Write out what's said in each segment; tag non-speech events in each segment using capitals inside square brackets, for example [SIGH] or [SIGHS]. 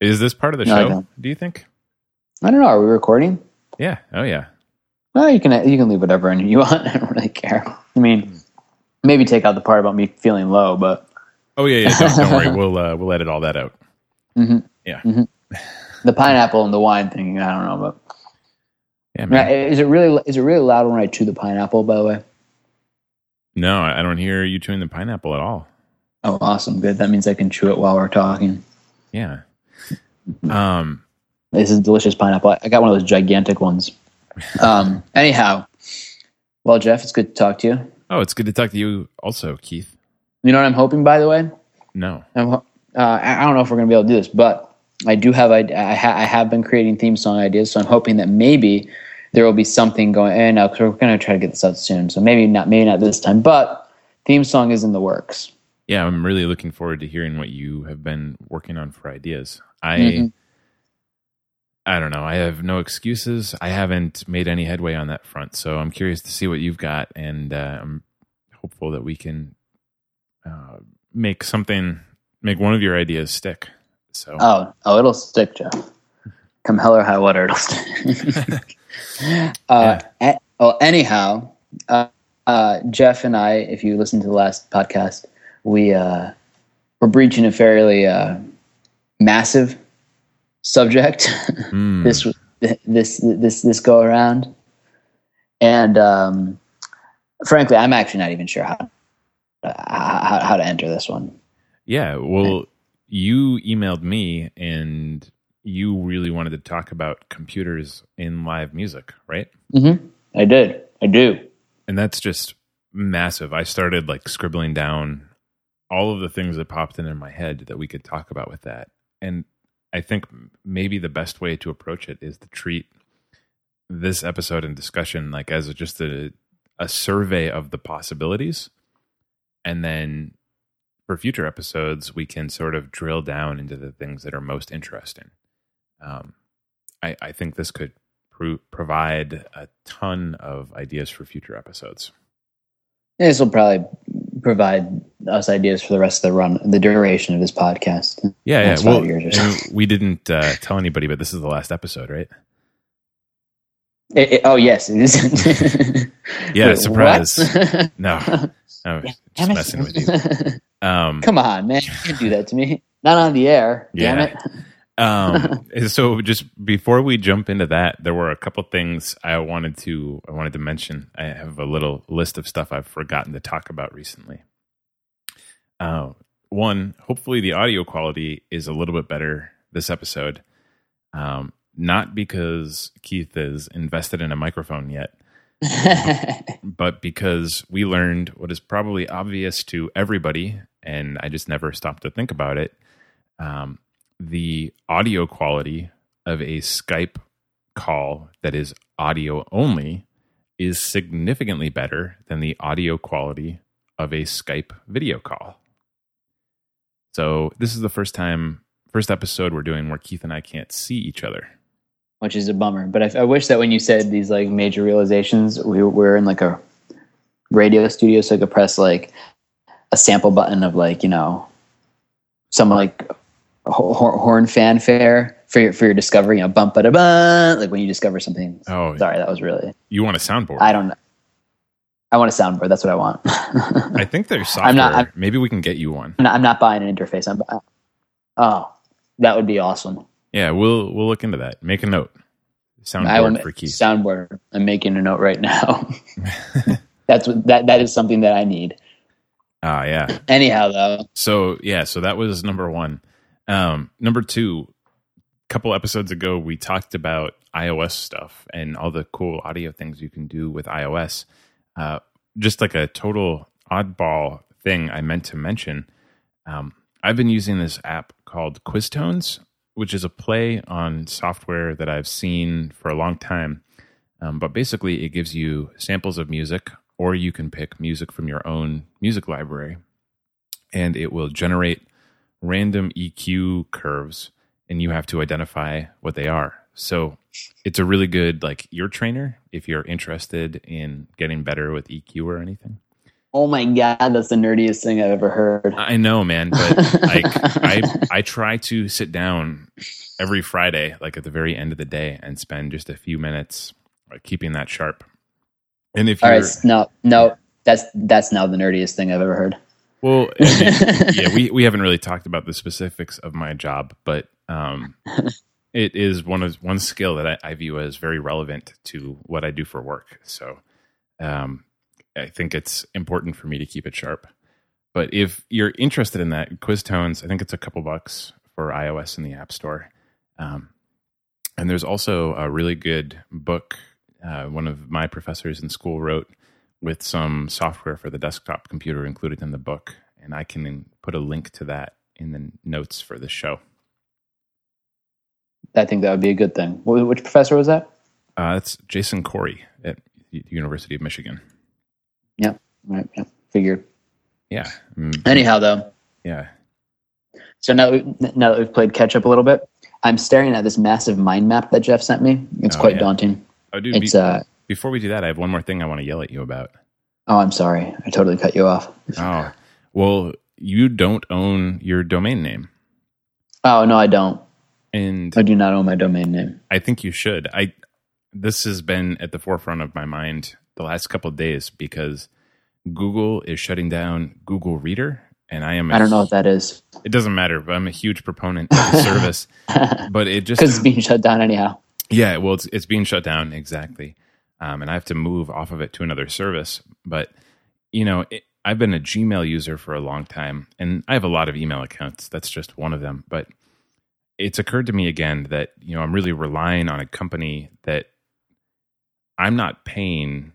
Is this part of the No, show? don't. You think? I don't know. Are we recording? Yeah. Oh yeah. Well, you can you can leave whatever in [LAUGHS] you want. I don't really care. I mean, maybe take out the part about me feeling low, but Oh yeah. yeah. Don't, don't worry. [LAUGHS] We'll uh, we'll edit all that out. Mhm. Yeah. the pineapple and the wine thing, I don't know. But Yeah. Man. is it really is it really loud when I chew the pineapple? By the way. No, I don't hear you chewing the pineapple at all. Oh, awesome! Good. That means I can chew it while we're talking. Yeah. Um. This is delicious pineapple. I got one of those gigantic ones. Um. [LAUGHS] anyhow, well, Jeff, it's good to talk to you. Oh, it's good to talk to you also, Keith. You know what I'm hoping, by the way. No. I'm, uh, I don't know if we're going to be able to do this, but I do have I, I, ha- I have been creating theme song ideas, so I'm hoping that maybe there will be something going. And now, because we're going to try to get this out soon, so maybe not maybe not this time, but theme song is in the works. Yeah, I'm really looking forward to hearing what you have been working on for ideas. I Mhm. I don't know. I have no excuses. I haven't made any headway on that front, so I'm curious to see what you've got, and uh, I'm hopeful that we can uh, make something, make one of your ideas stick. So Oh, oh, it'll stick, Jeff. Come hell or high water, it'll stick. [LAUGHS] uh, a- well, anyhow, uh, uh, Jeff and I, if you listen to the last podcast, we uh, were breaching a fairly uh, massive subject mm, [LAUGHS] this this this this go around, and um, frankly, I'm actually not even sure how how, how to enter this one. yeah. Well, you emailed me, and you really wanted to talk about computers in live music, right? Mm-hmm. I did. I do. and that's just massive. I started like scribbling down all of the things that popped in in my head that we could talk about with that. And I think maybe the best way to approach it is to treat this episode and discussion like as just a a survey of the possibilities and then for future episodes we can sort of drill down into the things that are most interesting. Um, I, I think this could pro- provide a ton of ideas for future episodes. This will probably provide us ideas for the rest of the run, the duration of this podcast. Yeah, yeah. Well, so. we didn't uh, tell anybody, but this is the last episode, right? It- it- oh yes, it is. [LAUGHS] Yeah, Wait, surprise. [LAUGHS] No, no, just messing with you. [LAUGHS] Um, Come on, man! You can't do that to me. Not on the air. Damn Yeah. it! Um, [LAUGHS] so just before we jump into that, there were a couple things I wanted to I wanted to mention. I have a little list of stuff I've forgotten to talk about recently. Uh, one, hopefully the audio quality is a little bit better this episode. Um, not because Keith is invested in a microphone yet, [LAUGHS] but because we learned what is probably obvious to everybody, and I just never stopped to think about it. Um, the audio quality of a Skype call that is audio only is significantly better than the audio quality of a Skype video call. So, this is the first time, first episode we're doing where Keith and I can't see each other. Which is a bummer. But I, I wish that when you said these like major realizations, we were in like a radio studio, so I could press like a sample button of like you know some like horn fanfare for your for your discovery. You know, bump ba bum like when you discover something. Oh, Sorry, that was really. you want a soundboard? I don't know. I want a soundboard. That's what I want. [LAUGHS] I think there's software. [LAUGHS] I'm not- I'm- Maybe we can get you one. I'm not, I'm not buying an interface. I'm, bu- oh, that would be awesome. Yeah, we'll we'll look into that. Make a note. Soundboard for Keith. soundboard. I'm making a note right now. [LAUGHS] That's what that that is something that I need. Ah, yeah. Anyhow, though, So yeah, so that was number one. Um, number two, a couple episodes ago, we talked about iOS stuff and all the cool audio things you can do with iOS. Uh, just like a total oddball thing I meant to mention. Um, I've been using this app called Quiztones, which is a play on software that I've seen for a long time. Um, but basically, it gives you samples of music, or you can pick music from your own music library and it will generate random EQ curves and you have to identify what they are. So it's a really good like ear trainer if you're interested in getting better with EQ or anything. Oh my god, that's the nerdiest thing I've ever heard. I know, man, but [LAUGHS] like I I try to sit down every Friday, like at the very end of the day, and spend just a few minutes like, keeping that sharp. And if All you're right, no, no, that's that's now the nerdiest thing I've ever heard. Well, [LAUGHS] yeah, we we haven't really talked about the specifics of my job, but um, [LAUGHS] it is one of one skill that I, I view as very relevant to what I do for work. So, um, I think it's important for me to keep it sharp. But if you're interested in that, Quiztones, I think it's a couple bucks for iOS in the App Store. Um, and there's also a really good book uh, one of my professors in school wrote with some software for the desktop computer included in the book. And I can put a link to that in the notes for the show. I think that would be a good thing. Which professor was that? Uh, that's Jason Corey at the University of Michigan. Yeah, Right, yeah, figured. Yeah. Mm, Anyhow, though, yeah. so now now that we've played catch up a little bit, I'm staring at this massive mind map that Jeff sent me. It's Oh, quite yeah. daunting. Oh, dude, It's be- uh. Before we do that, I have one more thing I want to yell at you about. Oh, I'm sorry. I totally cut you off. Oh, well, you don't own your domain name. Oh no, I don't. And I do not own my domain name. I think you should. I this has been at the forefront of my mind the last couple of days because Google is shutting down Google Reader, and I am. I I don't know what that is It doesn't matter, but I'm a huge proponent of the [LAUGHS] service. But it just [LAUGHS] because it's being shut down anyhow. yeah, well, it's it's being shut down exactly, um, and I have to move off of it to another service. But you know, it, I've been a Gmail user for a long time, and I have a lot of email accounts. That's just one of them. But it's occurred to me again that you know I'm really relying on a company that I'm not paying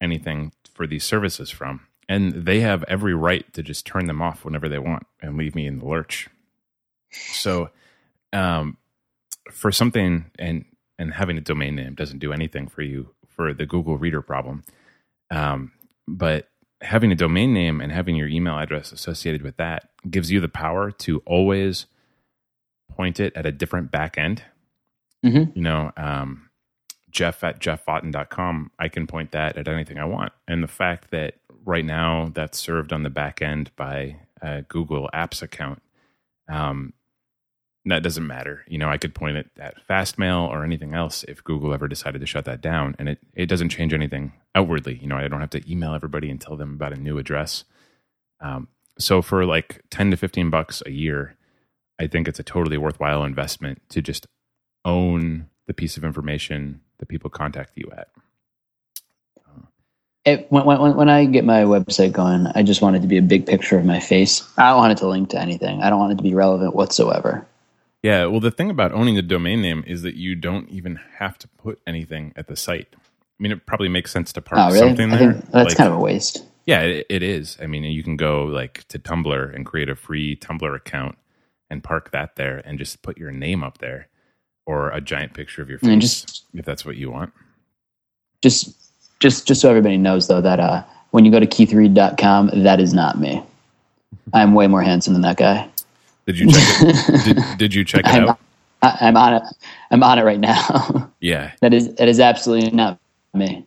anything for these services from, and they have every right to just turn them off whenever they want and leave me in the lurch. So, um, for something and and having a domain name doesn't do anything for you for the Google Reader problem. Um, but having a domain name and having your email address associated with that gives you the power to always point it at a different back end. Mhm. You know, um, Jeff at jefffotten.com, I can point that at anything I want. And the fact that right now that's served on the back end by a Google Apps account, um, that doesn't matter. You know, I could point it at Fastmail or anything else if Google ever decided to shut that down, and it it doesn't change anything outwardly. You know, I don't have to email everybody and tell them about a new address. Um, so for like ten to fifteen bucks a year, I think it's a totally worthwhile investment to just own the piece of information that people contact you at. It, when, when, when I get my website going, I just want it to be a big picture of my face. I don't want it to link to anything. I don't want it to be relevant whatsoever. Yeah, well, the thing about owning the domain name is that you don't even have to put anything at the site. I mean, it probably makes sense to park Oh, really? something I there. think that's like- kind of a waste. Yeah, it, it is. I mean, you can go like to Tumblr and create a free Tumblr account and park that there and just put your name up there or a giant picture of your face just if that's what you want. just just just so everybody knows though that uh, when you go to keithreed.com, that is not me. [LAUGHS] I'm way more handsome than that guy. Did you check it? [LAUGHS] did, did you check it I'm, out? I, I'm on it. I'm on it right now. [LAUGHS] Yeah, that is that is absolutely not me.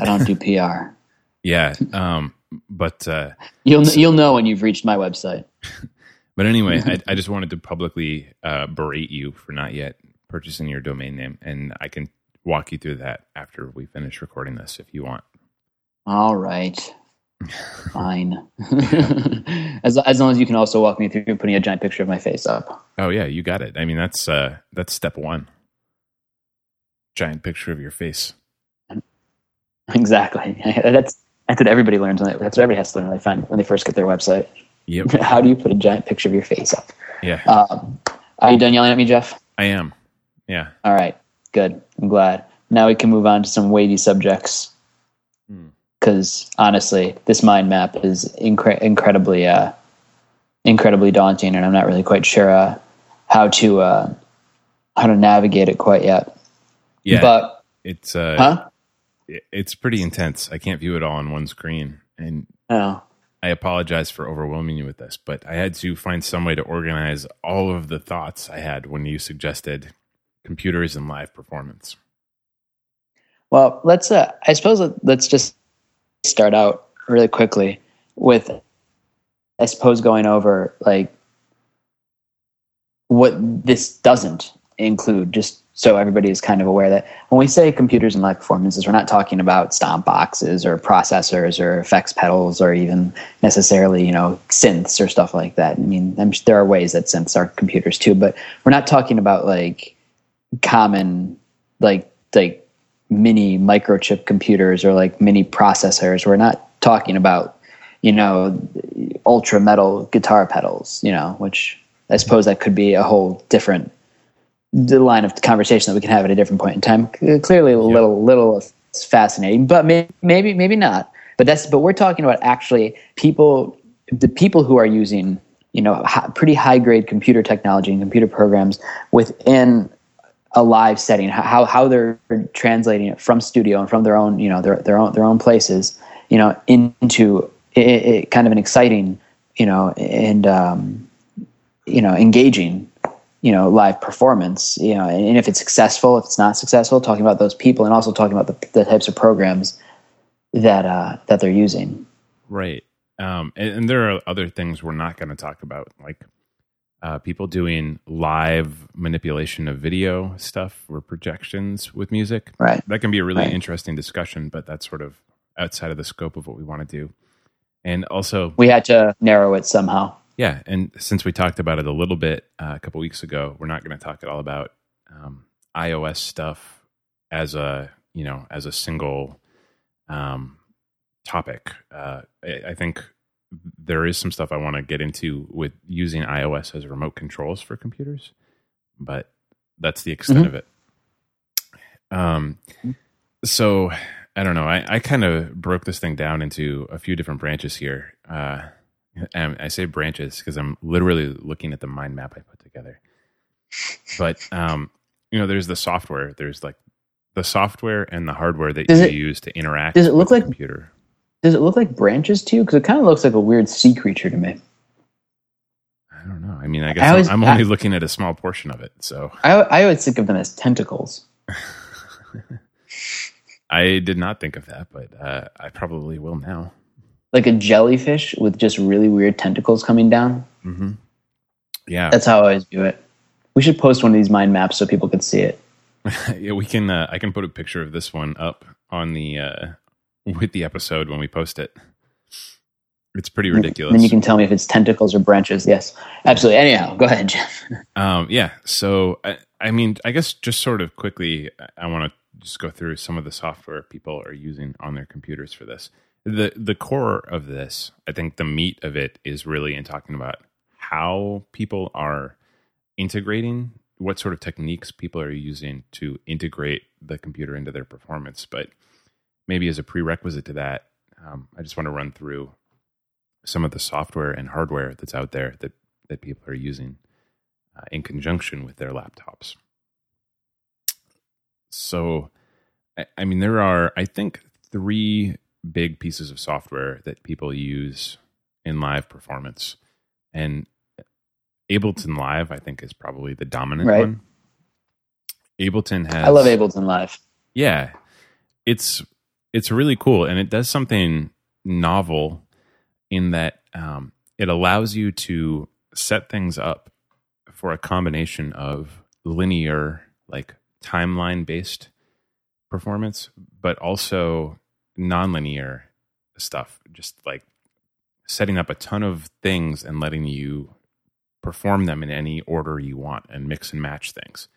I don't do [LAUGHS] PR. yeah. Um, but uh, You'll you'll know when you've reached my website. but anyway, I, I just wanted to publicly uh, berate you for not yet purchasing your domain name, and I can walk you through that after we finish recording this if you want. All right. Fine. [LAUGHS] as as long as you can also walk me through putting a giant picture of my face up. Oh yeah, you got it. I mean, that's uh, that's step one. Giant picture of your face. [LAUGHS] Exactly. [LAUGHS] That's that's what everybody learns. When they, that's what everybody has to learn when they find when they first get their website. Yep. How do you put a giant picture of your face up? Yeah, Um, are you done yelling at me, Jeff? I am. Yeah. All right. Good. I'm glad. Now we can move on to some weighty subjects. Because honestly, this mind map is incre- incredibly, uh, incredibly daunting, and I'm not really quite sure uh, how to uh, how to navigate it quite yet. Yeah. But it's uh, huh? it's pretty intense. I can't view it all on one screen, and Oh, I apologize for overwhelming you with this, but I had to find some way to organize all of the thoughts I had when you suggested computers and live performance. well, let's. Uh, I suppose let- let's just start out really quickly. with I suppose going over like what this doesn't include, just so everybody is kind of aware that when we say computers and live performances, we're not talking about stomp boxes or processors or effects pedals or even necessarily, you know, synths or stuff like that. I mean, I'm, there are ways that synths are computers too, but we're not talking about like common, like, like mini microchip computers or like mini processors. We're not talking about, you know, ultra metal guitar pedals, you know, which I suppose that could be a whole different line of conversation that we can have at a different point in time. Clearly, a little little fascinating, but maybe maybe maybe not. But that's but we're talking about actually people, the people who are using you know pretty high grade computer technology and computer programs within a live setting. How how they're translating it from studio and from their own you know their their own their own places you know into it, it, kind of an exciting you know and um, you know engaging you know live performance you know and if it's successful if it's not successful talking about those people and also talking about the, the types of programs that uh that they're using right um and, and there are other things we're not going to talk about like uh, people doing live manipulation of video stuff or projections with music right that can be a really right. interesting discussion but that's sort of outside of the scope of what we want to do and also we had to narrow it somehow yeah, and since we talked about it a little bit uh, a couple weeks ago, we're not going to talk at all about um, iOS stuff as a you know as a single um, topic. Uh, I, I, think there is some stuff I want to get into with using iOS as remote controls for computers, but that's the extent mm-hmm. of it. Um, so I don't know. I, I kind of broke this thing down into a few different branches here. Uh, and I say branches because I'm literally looking at the mind map I put together. But um, you know, there's the software. There's like the software and the hardware that does you it, use to interact. Does it look like computer? Does it look like branches to you? Because it kind of looks like a weird sea creature to me. I don't know. I mean, I guess I always, I'm, only I, looking at a small portion of it. So I, I always think of them as tentacles. [LAUGHS] I did not think of that, but uh, I probably will now like a jellyfish with just really weird tentacles coming down. Mm-hmm. Yeah, that's how I always view it. We should post one of these mind maps so people could see it. [LAUGHS] yeah, we can. Uh, I can put a picture of this one up on the uh, with the episode when we post it. It's pretty ridiculous. Then you can tell me if it's tentacles or branches. Yes, absolutely. Anyhow, go ahead, Jeff. Um, yeah. So, I, I, mean, I guess just sort of quickly, I want to just go through some of the software people are using on their computers for this the the core of this, I think the meat of it is really in talking about how people are integrating what sort of techniques people are using to integrate the computer into their performance. But maybe as a prerequisite to that, um, I just want to run through some of the software and hardware that's out there that that people are using uh, in conjunction with their laptops. So, I, I mean, there are I think three big pieces of software that people use in live performance. And Ableton Live, I think, is probably the dominant right. one. Ableton has I love Ableton Live. Yeah. It's it's really cool and it does something novel in that um, it allows you to set things up for a combination of linear like timeline based performance but also nonlinear stuff, just like setting up a ton of things and letting you perform them in any order you want and mix and match things.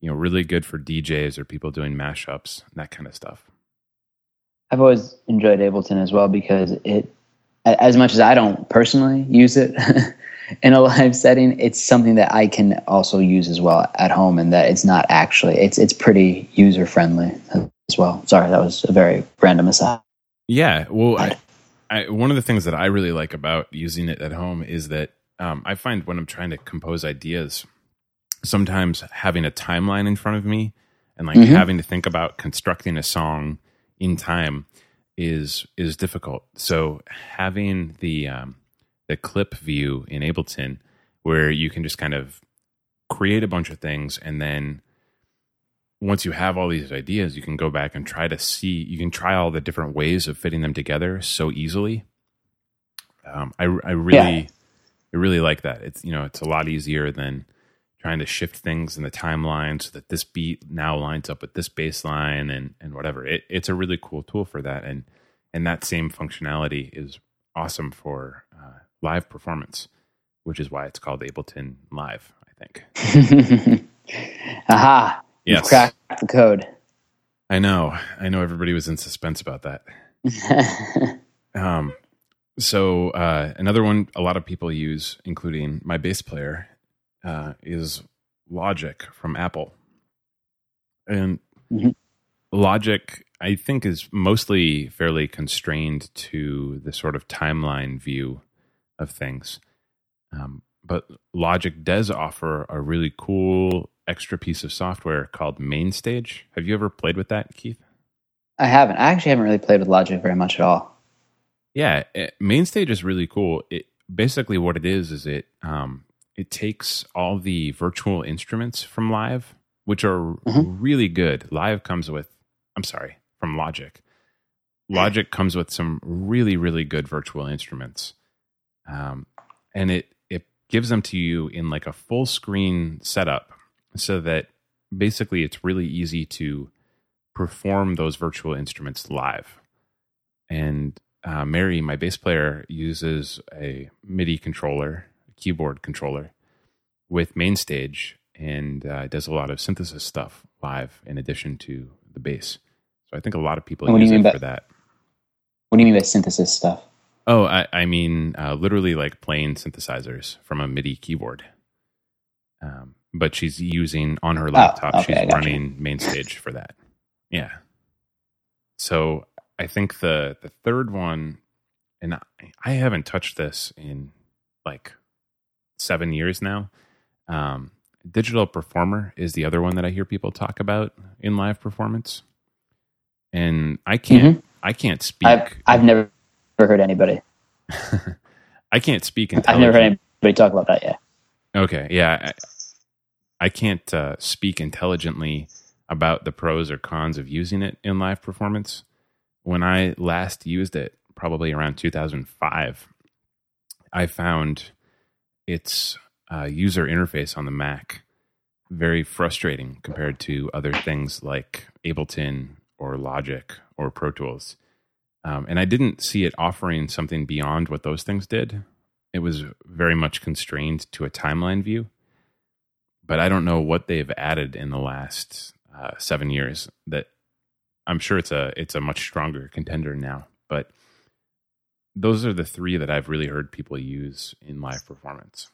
You know, really good for DJs or people doing mashups, and that kind of stuff. I've always enjoyed Ableton as well because it, as much as I don't personally use it [LAUGHS] in a live setting, it's something that I can also use as well at home, and that it's not actually it's it's pretty user friendly as well. Sorry, that was a very random aside. Yeah, well, I, I, one of the things that I really like about using it at home is that um, I find when I'm trying to compose ideas, sometimes having a timeline in front of me and like mm-hmm. having to think about constructing a song in time is is difficult. So having the um, the clip view in Ableton, where you can just kind of create a bunch of things and then once you have all these ideas, you can go back and try to see, you can try all the different ways of fitting them together so easily. Um, I I really yeah. I really like that. It's you know it's a lot easier than trying to shift things in the timeline so that this beat now lines up with this bass line and and whatever. It, it's a really cool tool for that, and and that same functionality is awesome for uh, live performance, which is why it's called Ableton Live. I think. [LAUGHS] Aha! Yes. You've cracked the code. I know. I know. Everybody was in suspense about that. [LAUGHS] um. So uh, another one a lot of people use, including my bass player, uh, is Logic from Apple. And mm-hmm. Logic, I think, is mostly fairly constrained to the sort of timeline view of things. Um, but Logic does offer a really cool extra piece of software called MainStage. Have you ever played with that, Keith? I haven't. I actually haven't really played with Logic very much at all. Yeah, it, MainStage is really cool. It basically what it is is it um, it takes all the virtual instruments from Live, which are mm-hmm. really good. Live comes with, I'm sorry, from Logic. Logic comes with some really, really good virtual instruments, um, and it it gives them to you in like a full screen setup, so that basically it's really easy to perform those virtual instruments live. And uh, Mary, my bass player, uses a MIDI controller keyboard controller with MainStage and uh, does a lot of synthesis stuff live in addition to the bass. So I think a lot of people what use it by, for that. What do you mean by synthesis stuff? Oh, I, I mean uh, literally like playing synthesizers from a MIDI keyboard. Um, but she's using on her laptop. Oh, okay, she's running you. MainStage for that. Yeah. So I think the the third one, and I, I haven't touched this in like seven years now. Um, Digital Performer is the other one that I hear people talk about in live performance, and I can't. Mm-hmm. I can't speak. I've, I've never heard anybody. [LAUGHS] I can't speak. I've never heard anybody talk about that yet. Okay, yeah, I, I can't uh, speak intelligently about the pros or cons of using it in live performance. When I last used it, probably around 2005, I found its uh, user interface on the Mac very frustrating compared to other things like Ableton or Logic or Pro Tools. Um, and I didn't see it offering something beyond what those things did. It was very much constrained to a timeline view. But I don't know what they've added in the last uh, seven years. That I'm sure it's a it's a much stronger contender now. But those are the three that I've really heard people use in live performance.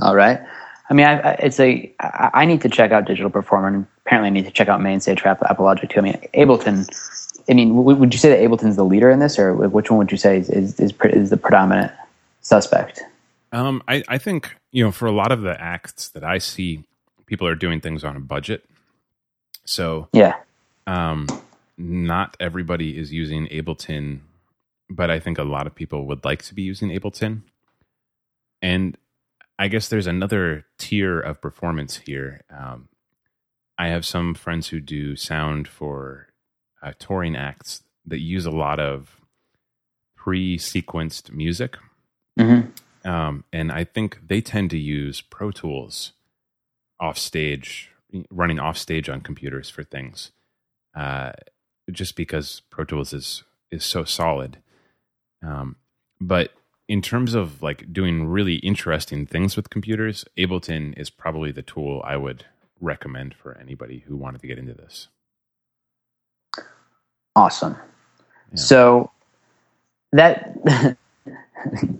All right. I mean, I, I, it's a. I, I need to check out Digital Performer, and apparently, I need to check out MainStage for Apple Logic too. I mean, Ableton. I mean, would you say that Ableton's the leader in this, or which one would you say is is, is, is the predominant suspect? Um, I, I think you know, for a lot of the acts that I see, people are doing things on a budget. So yeah, um, not everybody is using Ableton, but I think a lot of people would like to be using Ableton. And I guess there's another tier of performance here. Um, I have some friends who do sound for uh, touring acts that use a lot of pre-sequenced music, mm-hmm. um, and I think they tend to use Pro Tools off stage, running off stage on computers for things. Uh, just because Pro Tools is is so solid. Um, but in terms of like doing really interesting things with computers, Ableton is probably the tool I would recommend for anybody who wanted to get into this. Awesome. Yeah. So that [LAUGHS]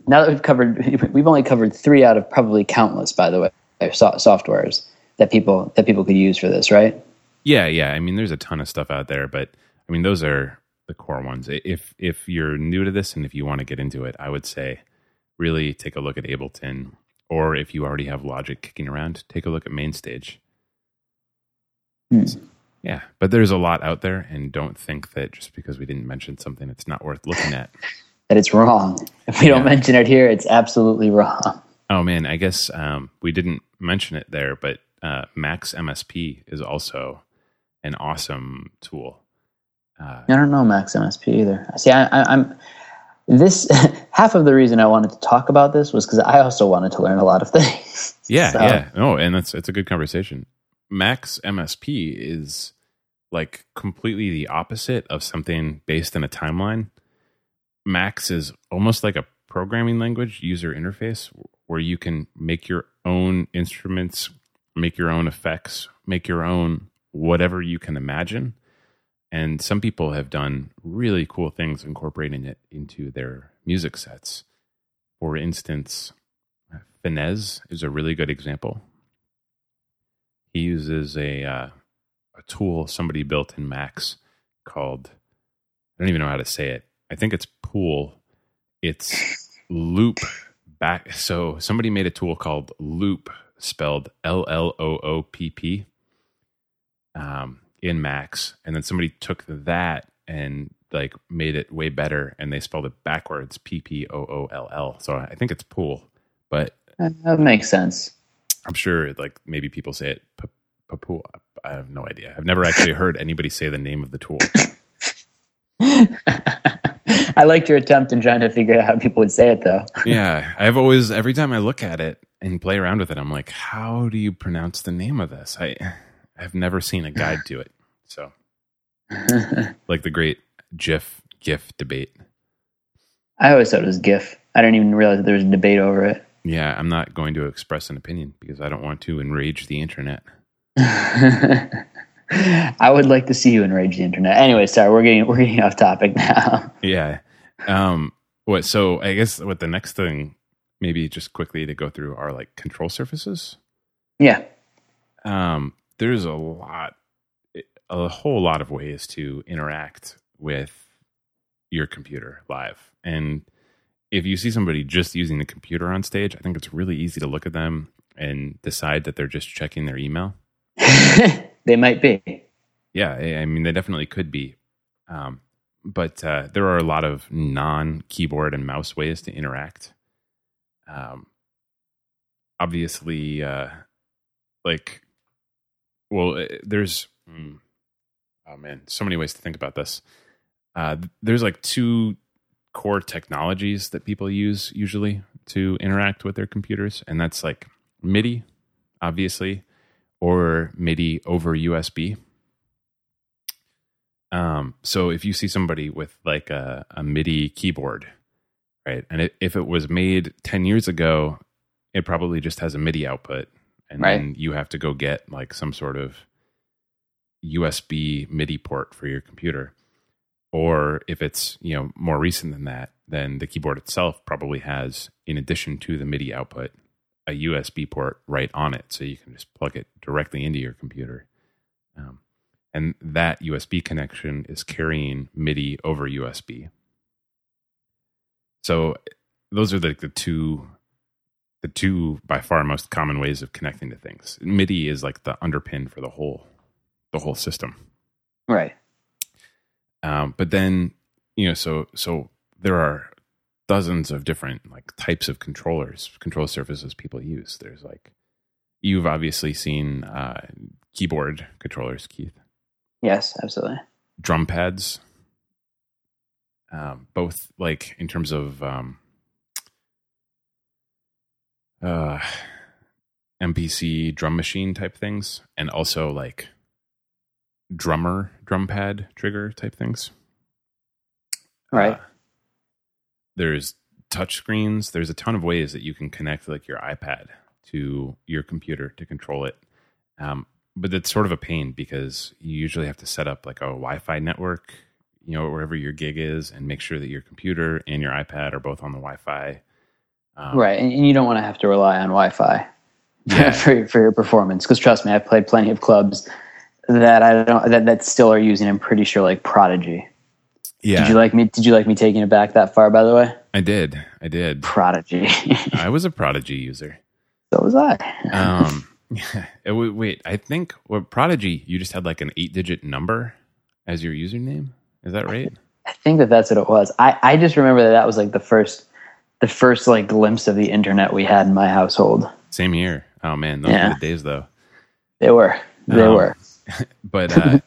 now that we've covered, we've only covered three out of probably countless, by the way, softwares that people that people could use for this, right? Yeah, yeah. I mean, there's a ton of stuff out there, but I mean, those are the core ones. If if you're new to this and if you want to get into it, I would say really take a look at Ableton, or if you already have Logic kicking around, take a look at MainStage. Hmm. Yeah, but there's a lot out there, and don't think that just because we didn't mention something, it's not worth looking at. [LAUGHS] that it's wrong. If we yeah. don't mention it here, it's absolutely wrong. Oh man, I guess um, we didn't mention it there, but uh, Max MSP is also an awesome tool Uh, I don't know Max MSP either. See, I, I, I'm this [LAUGHS] half of the reason I wanted to talk about this was because I also wanted to learn a lot of [LAUGHS] things. yeah, So, yeah. Oh, and that's it's a good conversation. Max MSP is like completely the opposite of something based in a timeline. Max is almost like a programming language user interface where you can make your own instruments, make your own effects, make your own whatever you can imagine. And some people have done really cool things incorporating it into their music sets. For instance, Finez is a really good example. He uses a uh, a tool somebody built in Max called I don't even know how to say it. I think it's Pool. It's Loop back. So somebody made a tool called Loop, spelled L L O O P P, um, in Max, and then somebody took that and like made it way better, and they spelled it backwards, P P O O L L. So I think it's Pool, but That makes sense. I'm sure like maybe people say it p- Papua. I have no idea. I've never actually [LAUGHS] heard anybody say the name of the tool. [LAUGHS] I liked your attempt in trying to figure out how people would say it, though. [LAUGHS] yeah, I've always every time I look at it and play around with it, I'm like, how do you pronounce the name of this? I I've never seen a guide to it. So [LAUGHS] like the great GIF GIF debate. I always thought it was GIF. I didn't even realize that there was a debate over it. Yeah, I'm not going to express an opinion because I don't want to enrage the internet. [LAUGHS] I would like to see you enrage the internet. Anyway, sorry, we're getting we're getting off topic [LAUGHS] now. Yeah. Um what so I guess what the next thing maybe just quickly to go through are like control surfaces. yeah. um, there's a lot, a whole lot of ways to interact with your computer live. And if you see somebody just using the computer on stage, I think it's really easy to look at them and decide that they're just checking their email. [LAUGHS] they might be. Yeah, I mean, they definitely could be. Um, but uh, there are a lot of non keyboard and mouse ways to interact. Um, obviously, uh, like, well, uh, there's, mm, oh man, so many ways to think about this. Uh, there's like two core technologies that people use usually to interact with their computers, and that's like MIDI, obviously, or MIDI over USB. Um, so if you see somebody with like a, a MIDI keyboard, right, and it, if it was made 10 years ago, it probably just has a MIDI output. And Right. then you have to go get like some sort of USB MIDI port for your computer. Or if it's, you know, more recent than that, then the keyboard itself probably has, in addition to the MIDI output, a USB port right on it. So you can just plug it directly into your computer. Um, and that USB connection is carrying MIDI over USB. So those are like the two the two by far most common ways of connecting to things. MIDI is like the underpin for the whole the whole system. Right. Um, but then you know, so so there are dozens of different like types of controllers, control surfaces people use. There's like you've obviously seen uh, keyboard controllers, Keith, Yes, absolutely. drum pads, um, both like in terms of um, uh, MPC drum machine type things, and also like drummer drum pad trigger type things. Right. Uh, there's touch screens. There's a ton of ways that you can connect like your iPad to your computer to control it. Um, but it's sort of a pain because you usually have to set up like a Wi-Fi network, you know, wherever your gig is, and make sure that your computer and your iPad are both on the Wi-Fi. Um, right. And, and you don't want to have to rely on Wi Fi Yeah. [LAUGHS] for, for your performance. Because trust me, I've played plenty of clubs that I don't that, that still are using, I'm pretty sure, like Prodigy. Yeah, Did you like me? Did you like me taking it back that far? By the way, I did. I did. Prodigy. [LAUGHS] I was a Prodigy user. so was I. Um, [LAUGHS] [LAUGHS] it wa- wait, I think what Prodigy, you just had like an eight-digit number as your username. Is that right? I think that that's what it was. I, I just remember that that was like the first, the first like glimpse of the internet we had in my household. Same here. Oh man, those Yeah. were the days though. They were, they Um, were. [LAUGHS] But uh,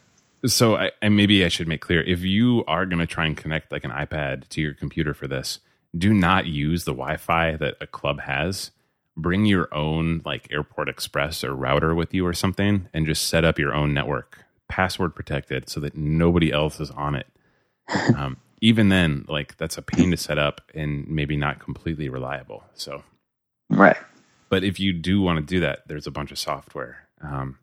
So, I, and maybe I should make clear if you are going to try and connect like an iPad to your computer for this, do not use the Wi-Fi that a club has. Bring your own like Airport Express or router with you or something, and just set up your own network, password protected, so that nobody else is on it. [LAUGHS] Um, even then, like that's a pain to set up and maybe not completely reliable. So, Right. but if you do want to do that, there's a bunch of software, um,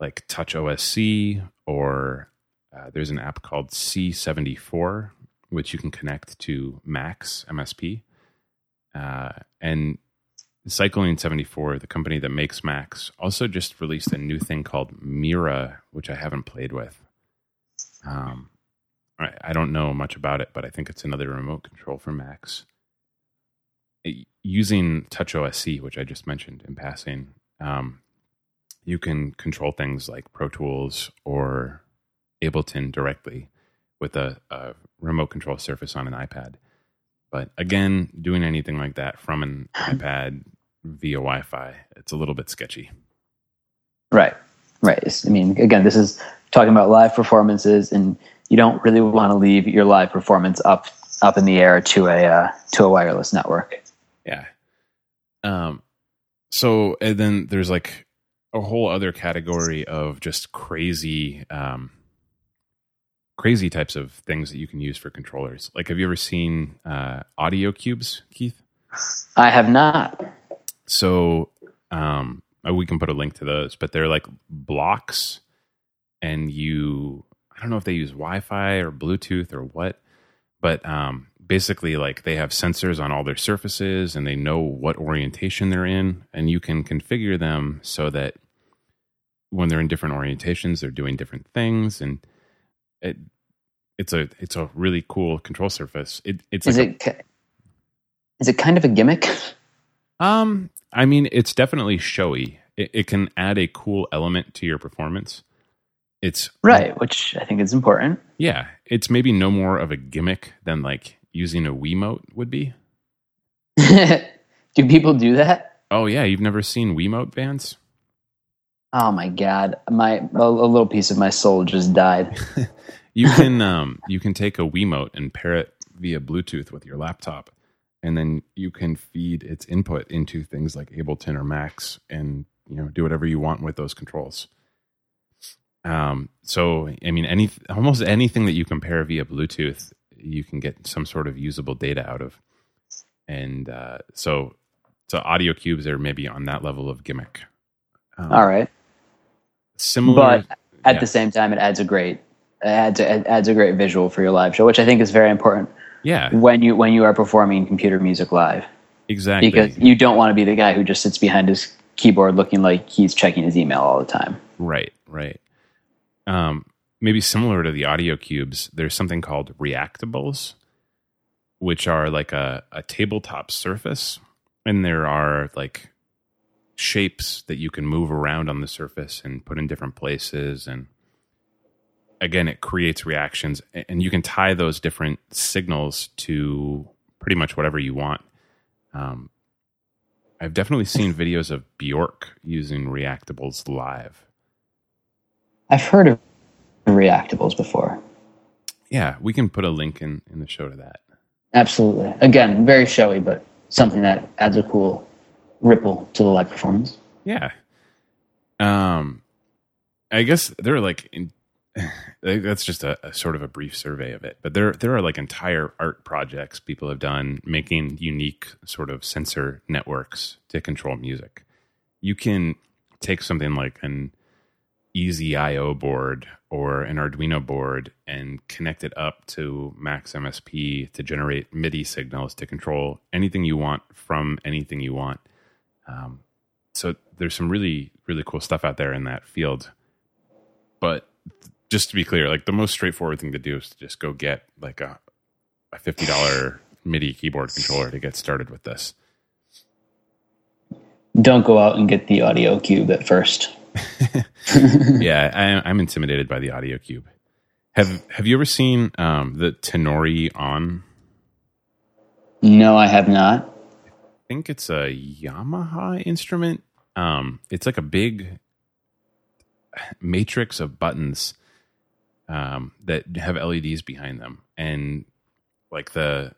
like Touch OSC, or uh, there's an app called C74, which you can connect to Max MSP. Uh, and Cycling 74, the company that makes Max, also just released a new thing called Mira, which I haven't played with. Um, I, I don't know much about it, but I think it's another remote control for Max using Touch OSC, which I just mentioned in passing, um, you can control things like Pro Tools or Ableton directly with a, a remote control surface on an iPad. But again, doing anything like that from an [CLEARS THROAT] iPad via Wi Fi, it's a little bit sketchy. Right. Right. It's- I mean, again, this is talking about live performances, and you don't really want to leave your live performance up up in the air to a uh, to a wireless network. Yeah. Um so and then there's like a whole other category of just crazy um crazy types of things that you can use for controllers. Like have you ever seen uh audio cubes, Keith? I have not. So um uh, we can put a link to those, but they're like blocks and you I don't know if they use Wi-Fi or Bluetooth or what, but um basically like they have sensors on all their surfaces and they know what orientation they're in and you can configure them so that when they're in different orientations they're doing different things and it it's a it's a really cool control surface it, it's Is like it ki- is it kind of a gimmick? [LAUGHS] um i mean it's definitely showy it, it can add a cool element to your performance it's Right, which I think is important. yeah it's maybe no more of a gimmick than like using a wiimote would be [LAUGHS] do people do that? oh yeah you've never seen wiimote bands Oh my god, my a, little piece of my soul just died. [LAUGHS] you can [LAUGHS] um you can take a Wiimote and pair it via Bluetooth with your laptop, and then you can feed its input into things like Ableton or Max, and you know do whatever you want with those controls. Um, so I mean, any almost anything that you can pair via Bluetooth, you can get some sort of usable data out of, and uh, so so audio cubes are maybe on that level of gimmick. Um, All right, similar, but at yeah. the same time, it adds a great it adds it adds a great visual for your live show, which I think is very important yeah, when you when you are performing computer music live, exactly. because you don't want to be the guy who just sits behind his keyboard looking like he's checking his email all the time. Right, right. Um, maybe similar to the audio cubes, there's something called reactables, which are like a, a tabletop surface, and there are like shapes that you can move around on the surface and put in different places. And again it creates reactions and you can tie those different signals to pretty much whatever you want. Um, i've definitely seen videos of bjork using reactables live. I've heard of reactables before. Yeah, we can put a link in, in the show to that. Absolutely. Again, very showy, but something that adds a cool ripple to the live performance. Yeah. Um, I guess there are like, in, [LAUGHS] that's just a, a sort of a brief survey of it, but there there are like entire art projects people have done making unique sort of sensor networks to control music. You can take something like an easy IO board or an Arduino board and connect it up to Max MSP to generate MIDI signals to control anything you want from anything you want. Um, so there's some really really cool stuff out there in that field. But just to be clear, like the most straightforward thing to do is to just go get like a a fifty dollar MIDI keyboard controller to get started with this. Don't go out and get the audio cube at first. [LAUGHS] yeah, I, I'm intimidated by the Audio Cube. Have Have you ever seen um, the Tenori On? No, I have not. I think it's a Yamaha instrument. Um, it's like a big matrix of buttons, um, that have LEDs behind them, and like the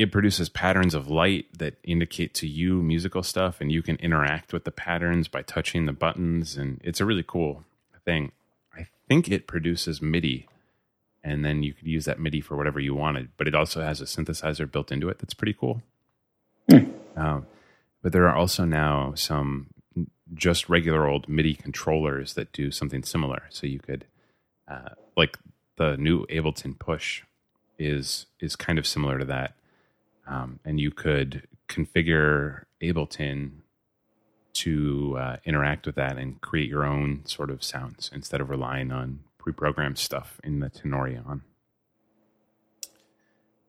it produces patterns of light that indicate to you musical stuff, and you can interact with the patterns by touching the buttons, and it's a really cool thing. I think it produces MIDI, and then you could use that MIDI for whatever you wanted. But it also has a synthesizer built into it that's pretty cool. Um, but there are also now some just regular old MIDI controllers that do something similar. So you could, uh, like the new Ableton Push, is is kind of similar to that, um, and you could configure Ableton to uh, interact with that and create your own sort of sounds instead of relying on pre-programmed stuff in the Tenori-on.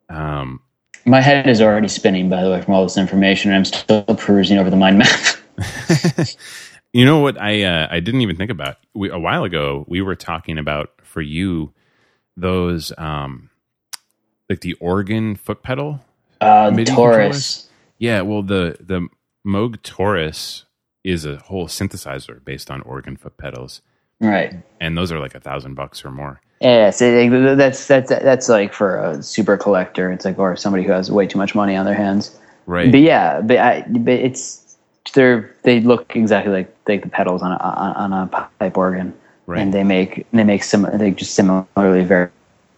Um, My head is already spinning, by the way, from all this information. And I'm still perusing over the mind map. [LAUGHS] [LAUGHS] you know what I uh, I didn't even think about we, a while ago. We were talking about for you those um like the organ foot pedal. Uh, MIDI Taurus. controllers? Yeah, well the the Moog Taurus is a whole synthesizer based on organ foot pedals, Right. and those are like a thousand bucks or more. Yeah, so that's that's that's like for a super collector. It's like or somebody who has way too much money on their hands. Right. But yeah, but, I, but it's they're they look exactly like like the pedals on a on, a pipe organ, Right. and they make they make sim they just similarly very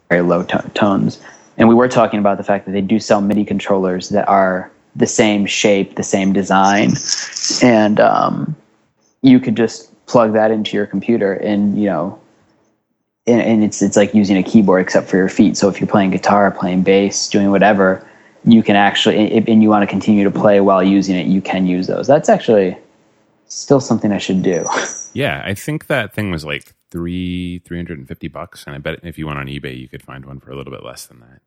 very low to- tones. And we were talking about the fact that they do sell MIDI controllers that are the same shape, the same design, and um, you could just plug that into your computer, and you know, and, and it's it's like using a keyboard except for your feet. So if you're playing guitar, playing bass, doing whatever, you can actually, and you want to continue to play while using it, you can use those. That's actually still something I should do. [LAUGHS] Yeah, I think that thing was like three three hundred and fifty bucks, and I bet if you went on eBay, you could find one for a little bit less than that.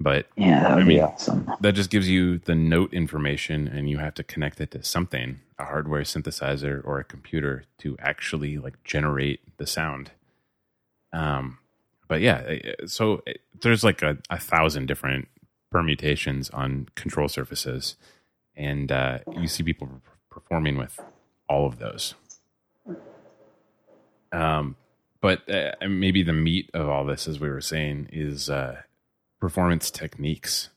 But yeah, that would I be awesome. that just gives you the note information, and you have to connect it to something, a hardware synthesizer or a computer, to actually like generate the sound. Um, but yeah, uh, so uh, there's like a, a thousand different permutations on control surfaces, and uh, you see people performing with all of those. Um, but uh, maybe the meat of all this, as we were saying, is uh, performance techniques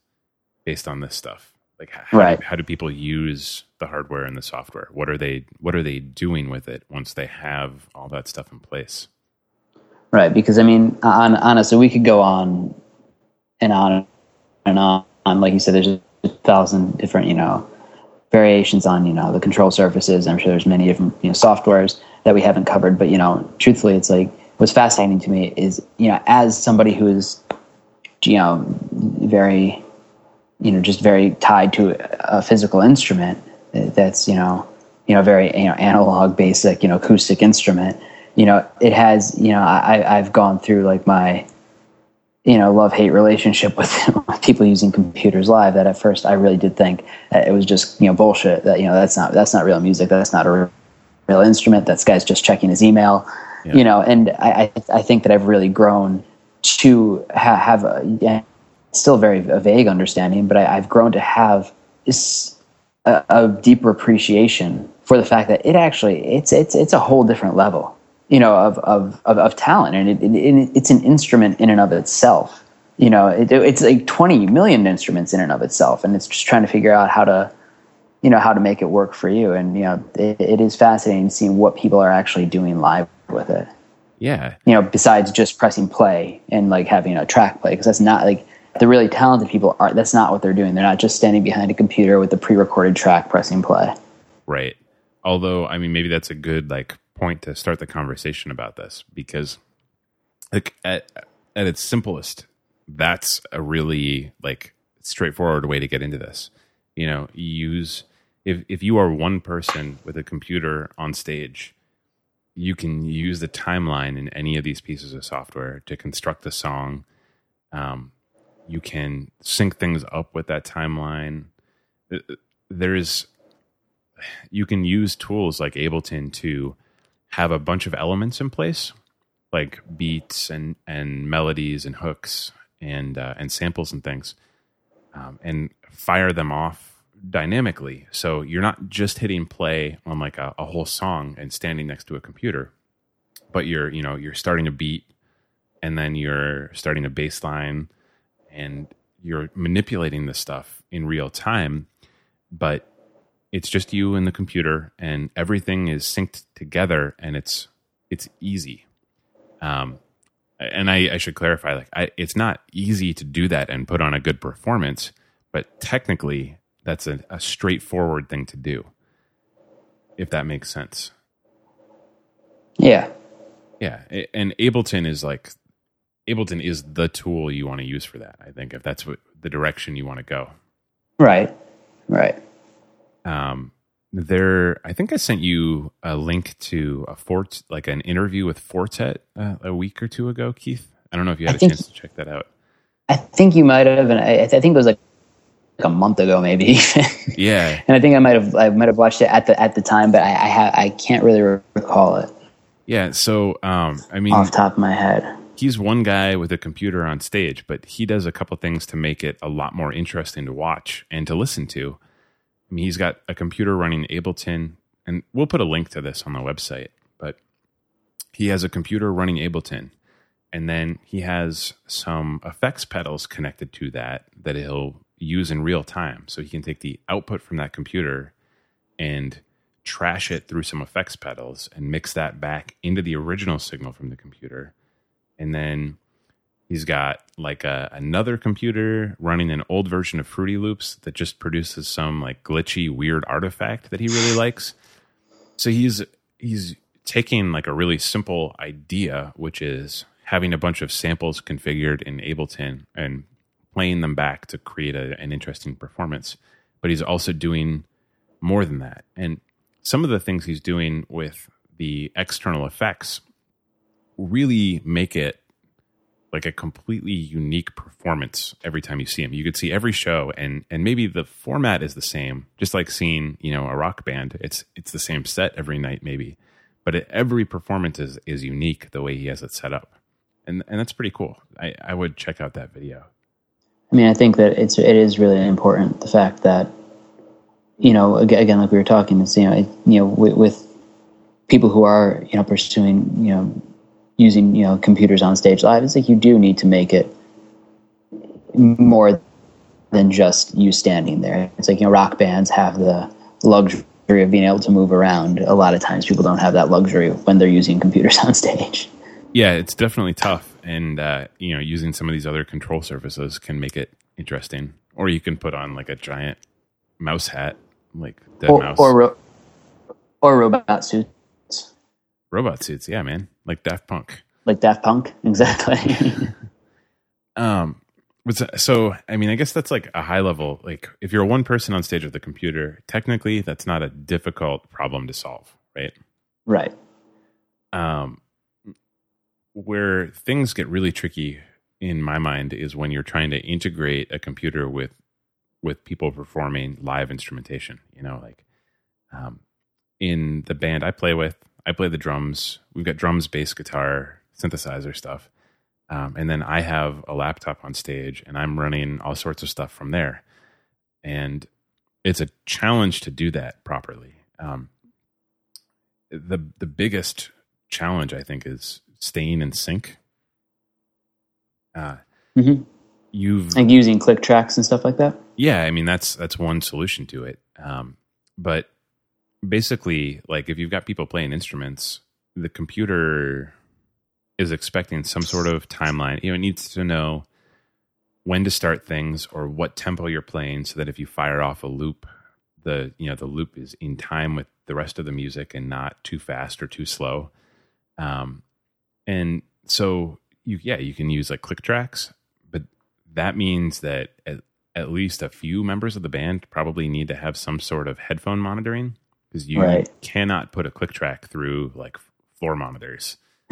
based on this stuff. Like how, Right. do, how do people use the hardware and the software? What are they What are they doing with it once they have all that stuff in place? Right, because I mean, on, honestly, we could go on and on and on. Like you said, there's a thousand different, you know, variations on, you know, the control surfaces. I'm sure there's many different, you know, softwares that we haven't covered. But you know, truthfully, it's like what's fascinating to me is, you know, as somebody who is, you know, very, you know, just very tied to a physical instrument that's, you know, you know, very, you know, analog, basic, you know, acoustic instrument you know, it has, you know, I, I've gone through like my, you know, love hate relationship with, people using computers live. That at first I really did think it was just, you know, bullshit. That you know, that's not that's not real music. That's not a real, instrument. That guy's just checking his email. Yeah. You know, and I I I think that I've really grown to ha- have a still very a vague understanding, but I, I've grown to have this a, a deeper appreciation for the fact that it actually it's it's it's a whole different level you know of of of, of talent and it, it, it, it's an instrument in and of itself you know it, it's like 20 million instruments in and of itself and it's just trying to figure out how to you know how to make it work for you. And you know it, it is fascinating seeing what people are actually doing live with it. Yeah, you know besides just pressing play and like having a track play because that's not like the really talented people are that's not what they're doing. They're not just standing behind a computer with a pre-recorded track pressing play. Right. Although, I mean, maybe that's a good like point to start the conversation about this because, like, at at its simplest, that's a really like straightforward way to get into this. You know, use if if you are one person with a computer on stage, you can use the timeline in any of these pieces of software to construct the song. Um, you can sync things up with that timeline. Uh, There's you can use tools like Ableton to have a bunch of elements in place, like beats and and melodies and hooks and uh, and samples and things, um, and fire them off dynamically. So you're not just hitting play on like a, a whole song and standing next to a computer, but you're you know you're starting a beat and then you're starting a bass line and you're manipulating the stuff in real time but it's just you and the computer and everything is synced together and it's it's easy um and I, I should clarify like I, it's not easy to do that and put on a good performance but technically that's a, a straightforward thing to do if that makes sense Yeah. yeah and ableton is like ableton is the tool you want to use for that i think if that's what the direction you want to go Right. Right. um there i think i sent you a link to a fort like an interview with Four Tet uh, a week or two ago keith i don't know if you had I a chance to check that out I think you might have, and I, I think it was like, like a month ago, maybe. [LAUGHS] yeah and I think I might have, I might have watched it at the at the time, but I, I, ha- I can't really recall it yeah so um i mean off the top of my head. he's one guy with a computer on stage, but he does a couple things to make it a lot more interesting to watch and to listen to. I mean, he's got a computer running Ableton, and we'll put a link to this on the website, but he has a computer running Ableton, and then he has some effects pedals connected to that that he'll use in real time. So he can take the output from that computer and trash it through some effects pedals and mix that back into the original signal from the computer and then he's got like a, another computer running an old version of Fruity Loops that just produces some like glitchy weird artifact that he really likes. So he's he's taking like a really simple idea, which is having a bunch of samples configured in Ableton and playing them back to create a, an interesting performance. But he's also doing more than that. And some of the things he's doing with the external effects really make it like a completely unique performance every time you see him. You could see every show and and maybe the format is the same, just like seeing, you know, a rock band. It's it's the same set every night maybe. But it, every performance is is unique the way he has it set up. And and that's pretty cool. I I would check out that video. I mean, I think that it's it is really important the fact that you know again, like we were talking, it's you know it, you know with, with people who are you know pursuing you know using you know computers on stage live, it's like you do need to make it more than just you standing there. It's like you know rock bands have the luxury of being able to move around. A lot of times, people don't have that luxury when they're using computers [LAUGHS] on stage. Yeah, it's definitely tough, and uh, you know, using some of these other control surfaces can make it interesting. Or you can put on like a giant mouse hat, like dead Or mouse or, ro- or robot suits. robot suits. Yeah, man, like Daft Punk. like Daft Punk, [LAUGHS] exactly. [LAUGHS] Um, but so- so I mean, I guess that's like a high level. Like, if you're one person on stage with a computer, technically, that's not a difficult problem to solve, right? right. um, where things get really tricky in my mind is when you're trying to integrate a computer with with people performing live instrumentation you know like um, in the band i play with i play the drums. We've got drums bass guitar synthesizer stuff. Um, and then i have a laptop on stage and i'm running all sorts of stuff from there. And it's a challenge to do that properly. Um, the the biggest challenge I think is staying in sync. Uh, Mhm. you've Like using click tracks and stuff like that. yeah, I mean that's that's one solution to it. Um, but basically, like if you've got people playing instruments, the computer is expecting some sort of timeline. You know, it needs to know when to start things or what tempo you're playing, so that if you fire off a loop, the you know the loop is in time with the rest of the music and not too fast or too slow. Um, and so you yeah you can use like click tracks, but that means that at, at least a few members of the band probably need to have some sort of headphone monitoring because you Right. cannot put a click track through like floor monitors. [LAUGHS]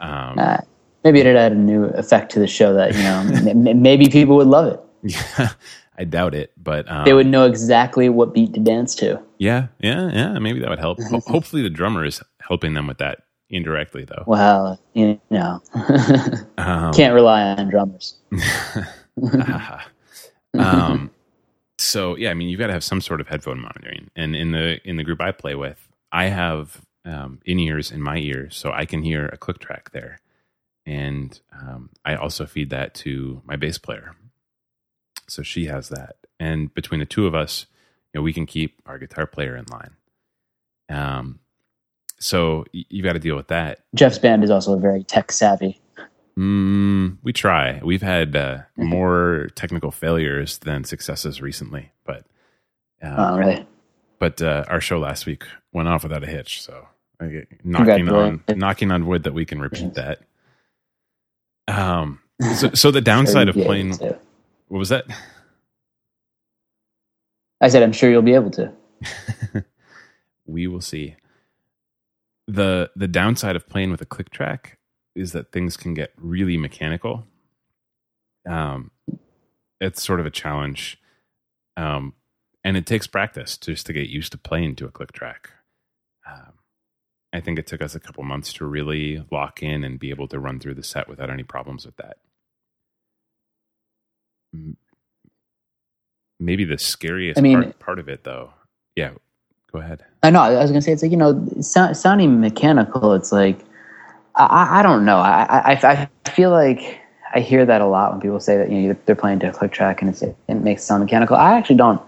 Um, Uh, maybe it'd add a new effect to the show that you know [LAUGHS] m- maybe people would love it. yeah, [LAUGHS] I doubt it, but um, They would know exactly what beat to dance to. Yeah, yeah, yeah. Maybe that would help. Ho- hopefully, the drummer is helping them with that indirectly, though. Well, you know, Um, [LAUGHS] can't rely on drummers. [LAUGHS] um, so yeah, I mean, you've got to have some sort of headphone monitoring. And in the in the group I play with, I have um, in ears in my ears, so I can hear a click track there, and um, I also feed that to my bass player, so she has that, and between the two of us, you know, we can keep our guitar player in line. Um, so you got to deal with that. Jeff's band is also very tech savvy. Mm, we try. We've had uh, more technical failures than successes recently, but um, Oh, really? but uh, our show last week went off without a hitch. So knocking on knocking on wood that we can repeat that. Um, [LAUGHS] so, so the downside of Sure you'll playing what was that? I said, I'm sure you'll be able to. [LAUGHS] we will see. The The downside of playing with a click track is that things can get really mechanical. Um, it's sort of a challenge, um, and it takes practice just to get used to playing to a click track. Um, I think it took us a couple months to really lock in and be able to run through the set without any problems with that. Maybe the scariest I mean- part, part of it, though. Yeah, go ahead. I know. I was gonna say it's like you know, sound, sounding mechanical. It's like I- I, don't know. I, I I feel like I hear that a lot when people say that you know they're playing to a click track and it's, it makes it sound mechanical. I actually don't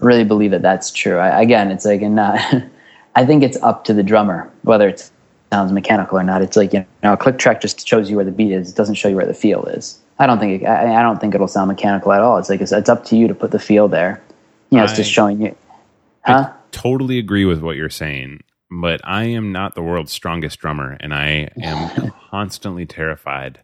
really believe that that's true. I, again, it's like and uh, [LAUGHS] I think it's up to the drummer whether it sounds mechanical or not. It's like you know, a click track just shows you where the beat is. It doesn't show you where the feel is. I don't think it, I, I don't think it'll sound mechanical at all. It's like it's, it's up to you to put the feel there. You know, it's just showing you. Huh? Totally agree with what you're saying, but I am not the world's strongest drummer, and I am [LAUGHS] constantly terrified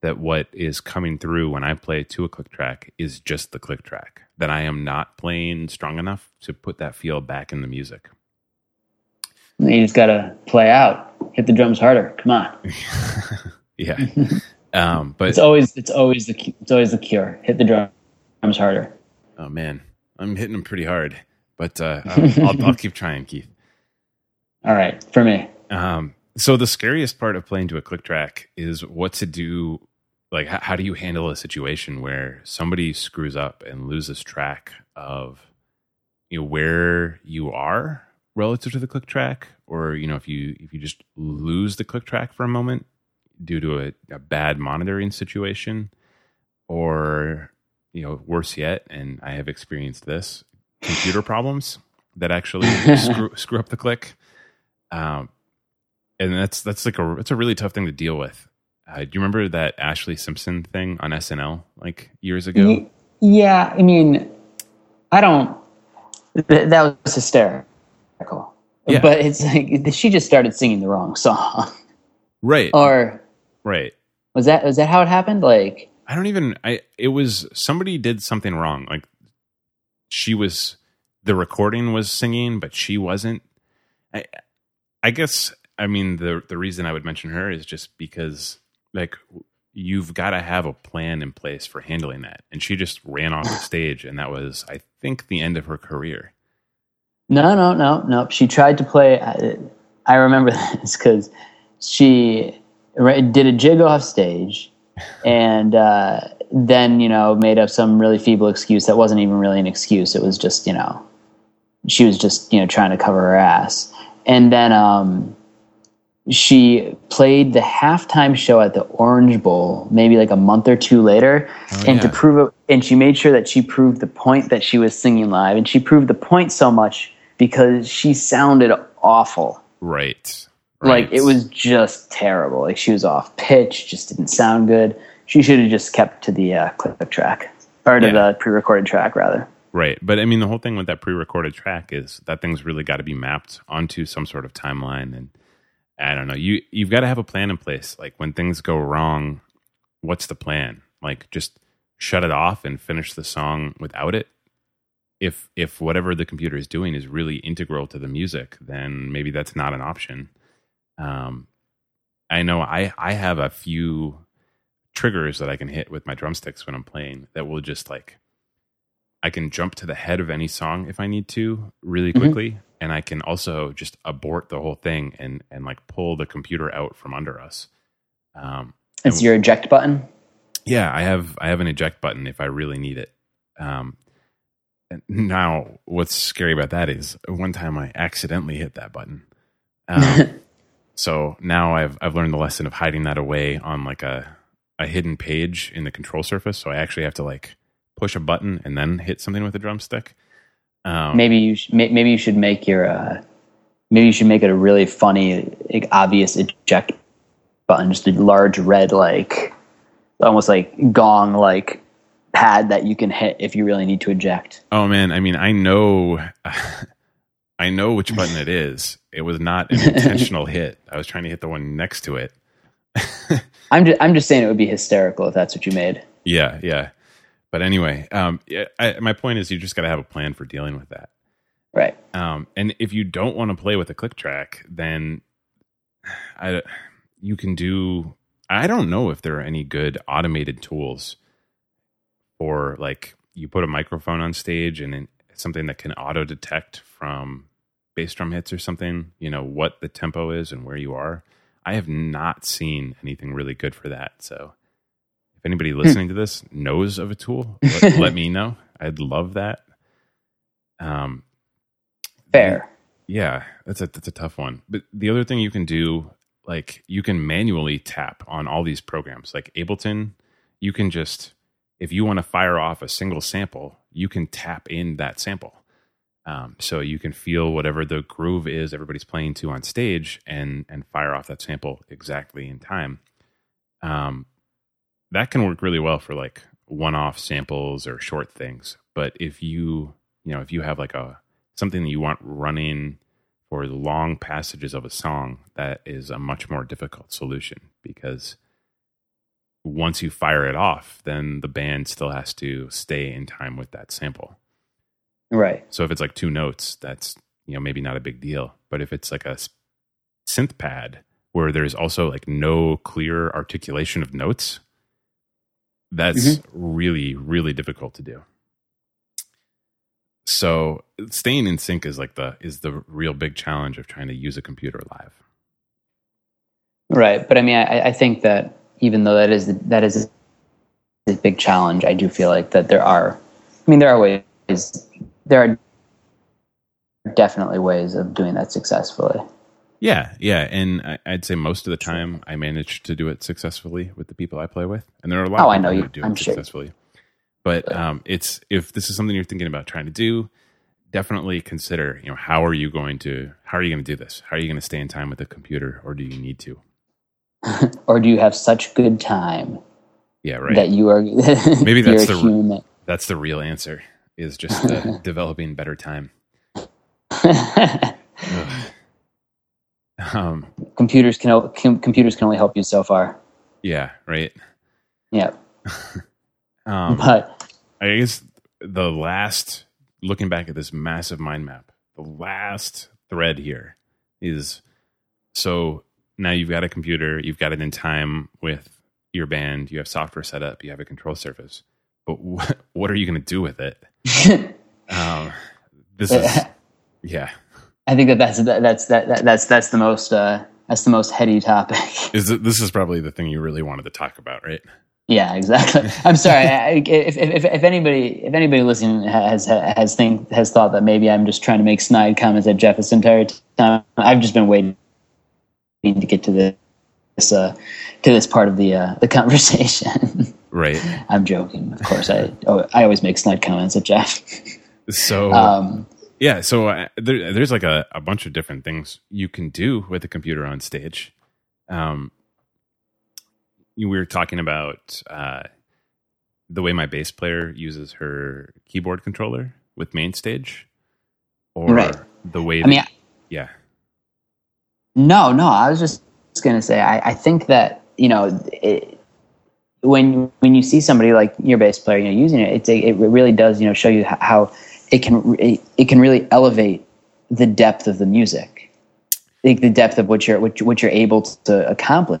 that what is coming through when I play to a click track is just the click track. That I am not playing strong enough to put that feel back in the music. You just gotta play out. Hit the drums harder. Come on. [LAUGHS] yeah, [LAUGHS] um, but It's always it's always the it's always the cure. Hit the drums harder. oh man, I'm hitting them pretty hard. But uh, [LAUGHS] I'll, I'll, keep trying, Keith. All right, for me. Um, so the scariest part of playing to a click track is what to do. Like, h- how do you handle a situation where somebody screws up and loses track of, you know, where you are relative to the click track, or you know, if you if you just lose the click track for a moment due to a, a bad monitoring situation, or you know, worse yet, and I have experienced this, computer problems that actually screw, [LAUGHS] screw up the click. Um, and that's that's like a it's a really tough thing to deal with. Uh, do you remember that Ashlee Simpson thing on SNL like years ago? Yeah, I mean, I don't. Th- that was hysterical. Yeah. But it's like she just started singing the wrong song, Right, or right. was that was that how it happened? Like, I don't even. I it was somebody did something wrong. Like she was the recording was singing, but she wasn't. I I guess I mean the the reason I would mention her is just because like you've got to have a plan in place for handling that, and she just ran off the [SIGHS] stage, and that was I think the end of her career. No, no, no, no. She tried to play. I, I remember [LAUGHS] this because she did a jig off stage, [LAUGHS] and uh, then you know made up some really feeble excuse that wasn't even really an excuse. It was just you know she was just you know trying to cover her ass, and then um, she played the halftime show at the Orange Bowl maybe like a month or two later, Oh, and to prove it, and she made sure that she proved the point that she was singing live, and she proved the point so much because she sounded awful. Right. Like it was just terrible. Like she was off pitch, just didn't sound good. She should have just kept to the uh, clip track or to Yeah. the pre-recorded track rather. Right. But I mean, the whole thing with that pre recorded track is that thing's really got to be mapped onto some sort of timeline. And I don't know, you, you've got to have a plan in place. Like when things go wrong, what's the plan? Like just shut it off and finish the song without it. If, if whatever the computer is doing is really integral to the music, then maybe that's not an option. Um, I know I, I have a few triggers that I can hit with my drumsticks when I'm playing that will just like I can jump to the head of any song if I need to really Mhm. quickly, and I can also just abort the whole thing and and like pull the computer out from under us. Um, It's And- your eject button. yeah, I have I have an eject button if I really need it. Um, and now, what's scary about that is one time I accidentally hit that button. Um, [LAUGHS] so now I've I've learned the lesson of hiding that away on like a a hidden page in the control surface. So I actually have to like push a button and then hit something with a drumstick. Um, maybe you sh- maybe you should make your uh, maybe you should make it a really funny, like, obvious eject button, just a large red like almost like gong like pad that you can hit if you really need to eject. Oh man, I mean, I know, [LAUGHS] I know which button it is. It was not an [LAUGHS] intentional hit. I was trying to hit the one next to it. [LAUGHS] I'm just, I'm just saying it would be hysterical if that's what you made. Yeah, yeah. But anyway, um, I, my point is, you just got to have a plan for dealing with that. Right. Um, and if you don't want to play with a click track, then [SIGHS] I, you can do. I don't know if there are any good automated tools for like you put a microphone on stage and it's something that can auto detect from bass drum hits or something, you know, what the tempo is and where you are. I have not seen anything really good for that. So if anybody listening to this knows of a tool, let, [LAUGHS] let, me know. I'd love that. Um, Fair. Yeah, that's a that's a tough one. But the other thing you can do, like you can manually tap on all these programs, like Ableton. You can just if you want to fire off a single sample, you can tap in that sample. Um, so you can feel whatever the groove is everybody's playing to on stage and and fire off that sample exactly in time. Um, that can work really well for like one-off samples or short things. But if you you know if you have like a something that you want running for long passages of a song, that is a much more difficult solution because once you fire it off, then the band still has to stay in time with that sample. Right. So if it's like two notes, that's you know maybe not a big deal. But if it's like a synth pad where there's also like no clear articulation of notes, that's mm-hmm. really really difficult to do. So staying in sync is like the is the real big challenge of trying to use a computer live. Right, but I mean, I, I think that even though that is the, that is a big challenge, I do feel like that there are. I mean, there are ways. There are definitely ways of doing that successfully. Yeah, yeah, and I'd say most of the time I manage to do it successfully with the people I play with, and there are a lot. Oh, of I know you do I'm it successfully. Sure. But um, it's if this is something you're thinking about trying to do, definitely consider. You know, how are you going to how are you going to do this? How are you going to stay in time with the computer, or do you need to? [LAUGHS] or do you have such good time? Yeah, right. That you are maybe [LAUGHS] that's the human. that's the real answer is just [LAUGHS] uh, developing better time. [LAUGHS] um, computers can com- computers can only help you so far. Yeah, right. Yeah. [LAUGHS] um, but I guess the last looking back at this massive mind map, the last thread here is so now you've got a computer, you've got it in time with your band, you have software set up, you have a control surface. But what, what are you going to do with it? [LAUGHS] um, this is, [LAUGHS] yeah. I think that that's that's that, that's that's the most uh, that's the most heady topic. [LAUGHS] Is it, this is probably the thing you really wanted to talk about, right? Yeah, exactly. I'm sorry. I, if, if, if anybody if anybody listening has has think has thought that maybe I'm just trying to make snide comments at Jeff this entire time, I've just been waiting to get to this uh, to this part of the uh, the conversation. Right. I'm joking, of course. I oh, I always make snide comments at Jeff. So [LAUGHS] um, yeah, so uh, there, there's like a, a bunch of different things you can do with a computer on stage. Um, we were talking about uh, the way my bass player uses her keyboard controller with MainStage, or right. the way. That, I mean, yeah. No, no. I was just going to say. I, I, think that you know, it, when when you see somebody like your bass player, you know, using it, it, it really does, you know, show you how it can it, it can really elevate the depth of the music, like the depth of what you're what, what you're able to accomplish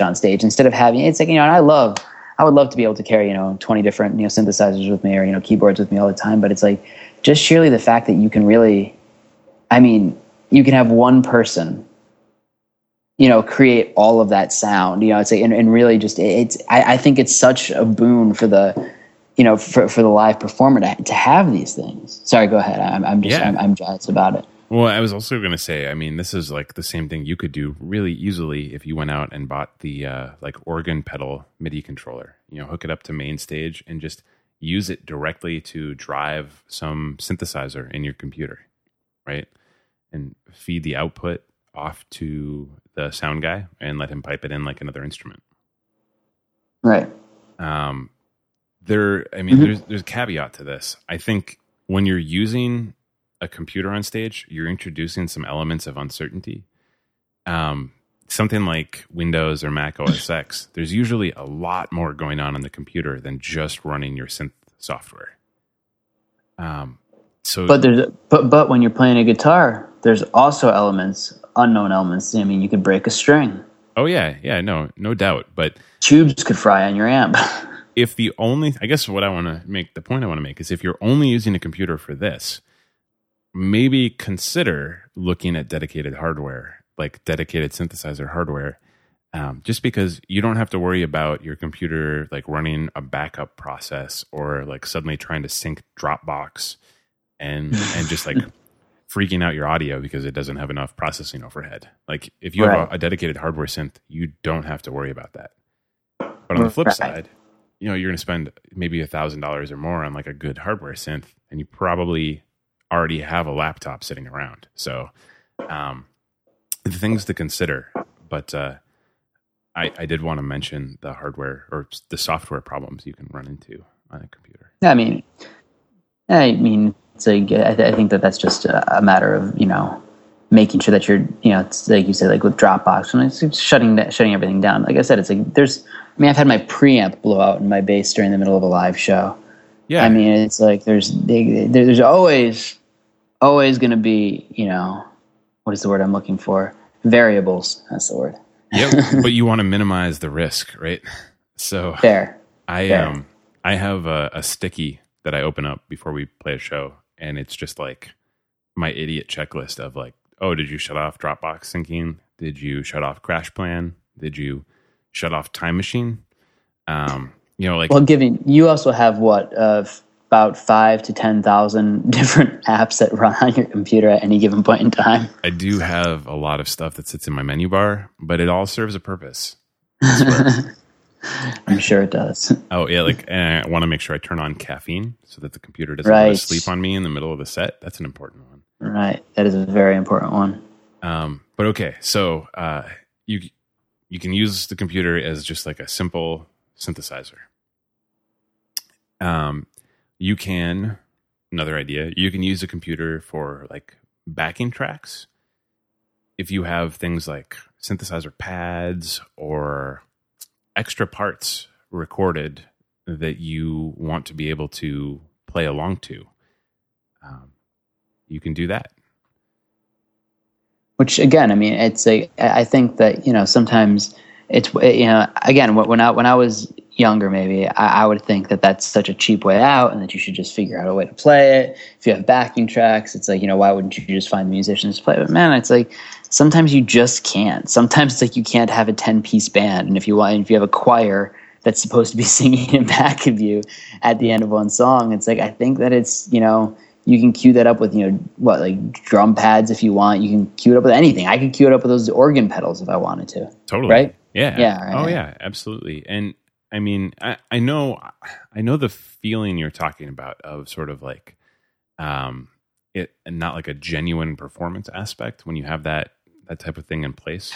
on stage. Instead of having it's like you know, and I love. I would love to be able to carry, you know, 20 different, you know, synthesizers with me or, you know, keyboards with me all the time. But it's like just surely the fact that you can really, I mean, you can have one person you know create all of that sound you know it's like and, and really just it's I, I, think it's such a boon for the you know for, for the live performer to, to have these things sorry go ahead i'm, I'm just yeah. I'm, I'm jazzed about it Well, I was also going to say, I mean, this is like the same thing you could do really easily if you went out and bought the uh, like organ pedal MIDI controller. You know, hook it up to MainStage and just use it directly to drive some synthesizer in your computer, right? And feed the output off to the sound guy and let him pipe it in like another instrument. Right. Um, there, I mean, mm-hmm. there's there's a caveat to this. I think when you're using a computer on stage, you're introducing some elements of uncertainty. Um, something like Windows or Mac OS [LAUGHS] X, there's usually a lot more going on on the computer than just running your synth software. Um, so, but there's but but when you're playing a guitar, there's also elements, unknown elements. I mean, you could break a string. Oh yeah, yeah, no, no doubt. But tubes could fry on your amp. [LAUGHS] if the only, I guess, what I want to make the point I want to make is if you're only using a computer for this, maybe consider looking at dedicated hardware, like dedicated synthesizer hardware, um, just because you don't have to worry about your computer like running a backup process or like suddenly trying to sync Dropbox and and just like [LAUGHS] freaking out your audio because it doesn't have enough processing overhead. Like if you right. have a, a, dedicated hardware synth, you don't have to worry about that. But on the flip right. side, you know you're going to spend maybe a thousand dollars or more on like a good hardware synth, and you probably already have a laptop sitting around. So, um, the things to consider. But uh, I, I did want to mention the hardware or the software problems you can run into on a computer. I mean, I mean, so I, th- I think that that's just a, a, matter of you know making sure that you're you know it's like you said like with Dropbox and it's shutting that, shutting everything down. Like I said, it's like there's I mean I've had my preamp blow out in my bass during the middle of a live show. Yeah, I mean it's like there's there's always always going to be, you know, what is the word I'm looking for? Variables. That's the word. yep, [LAUGHS] but you want to minimize the risk, right? So fair. I fair. um I have a, a sticky that I open up before we play a show, and it's just like my idiot checklist of like, oh, did you shut off Dropbox syncing? Did you shut off CrashPlan? Did you shut off Time Machine? Um, you know, like well, giving you also have what uh, about five to ten thousand [LAUGHS] different apps that run on your computer at any given point in time. I do have a lot of stuff that sits in my menu bar, but it all serves a purpose. [LAUGHS] I'm sure it does. Oh yeah, like I want to make sure I turn on caffeine so that the computer doesn't right. sleep on me in the middle of the set. That's an important one. Right, that is a very important one. Um, but okay, so uh, you you can use the computer as just like a simple synthesizer. Um, you can another idea you can use a computer for like backing tracks if you have things like synthesizer pads or extra parts recorded that you want to be able to play along to. Um, you can do that. Which again i mean it's a i think that you know sometimes it's you know again when i when i was younger, maybe, I, I, would think that that's such a cheap way out and that you should just figure out a way to play it. If you have backing tracks, it's like, you know, why wouldn't you just find the musicians to play? But man, it's like sometimes you just can't. Sometimes it's like you can't have a 10 piece band. And if you want, if you have a choir that's supposed to be [LAUGHS] singing in back of you at the end of one song, it's like, I think that it's, you know, you can cue that up with you know what like drum pads if you want you can cue it up with anything i can cue it up with those organ pedals if i wanted to totally right yeah yeah right. oh yeah absolutely and I mean, I, I know, I know the feeling you're talking about of sort of like, um, it not like a genuine performance aspect when you have that that type of thing in place.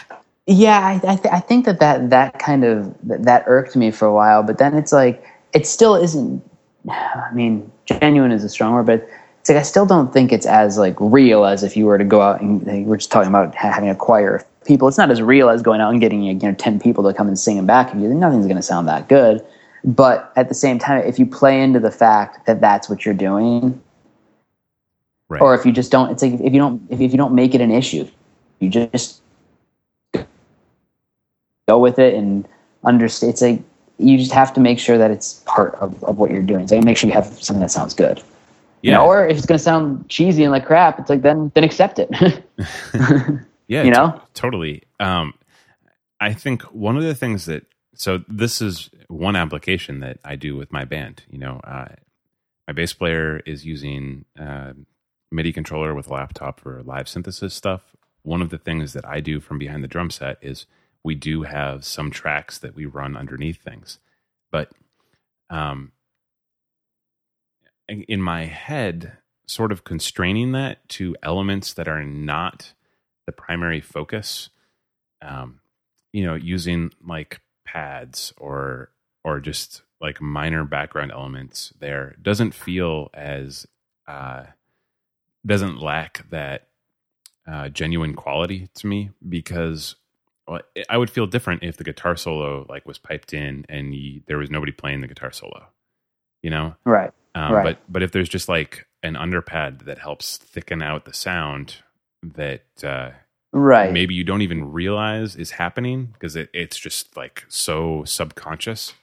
Yeah, I I, th- I think that, that that kind of that irked me for a while, but then it's like it still isn't. [SIGHS] I mean, genuine is a strong word, but it's like I still don't think it's as like real as if you were to go out and like, we're just talking about having a choir people. It's not as real as going out and getting you know ten people to come and sing in back of you. Nothing's going to sound that good. But at the same time, if you play into the fact that that's what you're doing, right. or if you just don't, it's like if you don't if, if you don't make it an issue, you just go with it and understand. It's like you just have to make sure that it's part of, of what you're doing. So make sure you have something that sounds good. Yeah. You know, or if it's going to sound cheesy and like crap, it's like then then accept it. [LAUGHS] [LAUGHS] Yeah, you know, t- totally. Um, I think one of the things that so this is one application that I do with my band. You know, uh, my bass player is using uh, MIDI controller with a laptop for live synthesis stuff, one of the things that I do from behind the drum set is we do have some tracks that we run underneath things. But um, in my head, sort of constraining that to elements that are not the primary focus, um, you know, using like pads or or just like minor background elements there doesn't feel as uh, doesn't lack that uh, genuine quality to me because well, I would feel different if the guitar solo like was piped in and he, there was nobody playing the guitar solo, you know? Right. Um, right. But but if there's just like an underpad that helps thicken out the sound that uh, right maybe you don't even realize is happening because it, it's just like so subconscious.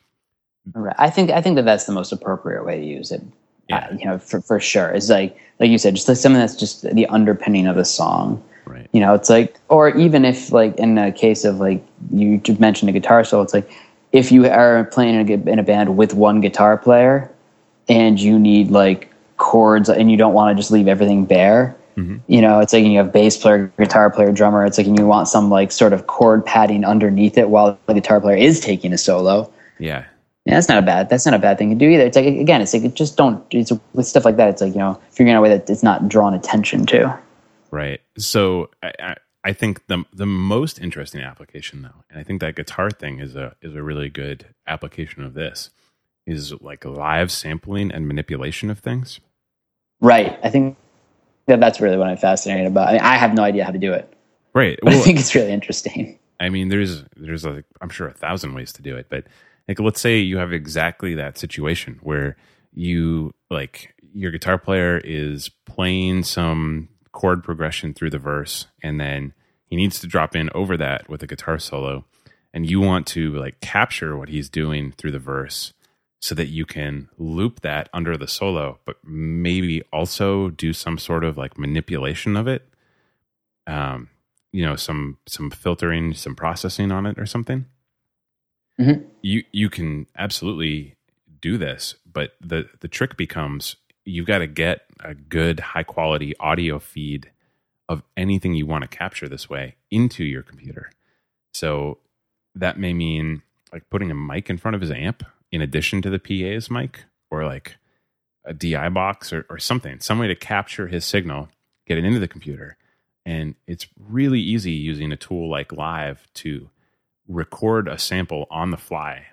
Right. I think I think that that's the most appropriate way to use it. Yeah. Uh, you know, for for sure. It's like like you said, just like something that's just the underpinning of the song. Right. You know, it's like, or even if like in a case of like you mentioned a guitar solo, it's like if you are playing in a, in a band with one guitar player and you need like chords and you don't want to just leave everything bare. Mhm. You know, it's like you have bass player, guitar player, drummer. It's like you want some like sort of chord padding underneath it while the guitar player is taking a solo. Yeah. Yeah, that's not a bad. That's not a bad thing to do either. It's like again, it's like just don't. It's with stuff like that. It's like you know, figuring out a way that it's not drawn attention to. Right. So I, I, think the the most interesting application though, and I think that guitar thing is a is a really good application of this, is like live sampling and manipulation of things. Right. I think that's really what I'm fascinated about. I, mean, I have no idea how to do it, Right. [LAUGHS] but I think it's really interesting. I mean, there's there's like I'm sure a thousand ways to do it, but like let's say you have exactly that situation where you like your guitar player is playing some chord progression through the verse, and then he needs to drop in over that with a guitar solo, and you want to like capture what he's doing through the verse so that you can loop that under the solo, but maybe also do some sort of like manipulation of it. Um, you know, some some filtering, some processing on it or something. Mhm. You you can absolutely do this, but the the trick becomes you've got to get a good high quality audio feed of anything you want to capture this way into your computer. So that may mean like putting a mic in front of his amp in addition to the PA's mic or like a DI box or, or something, some way to capture his signal, get it into the computer. And it's really easy using a tool like Live to record a sample on the fly.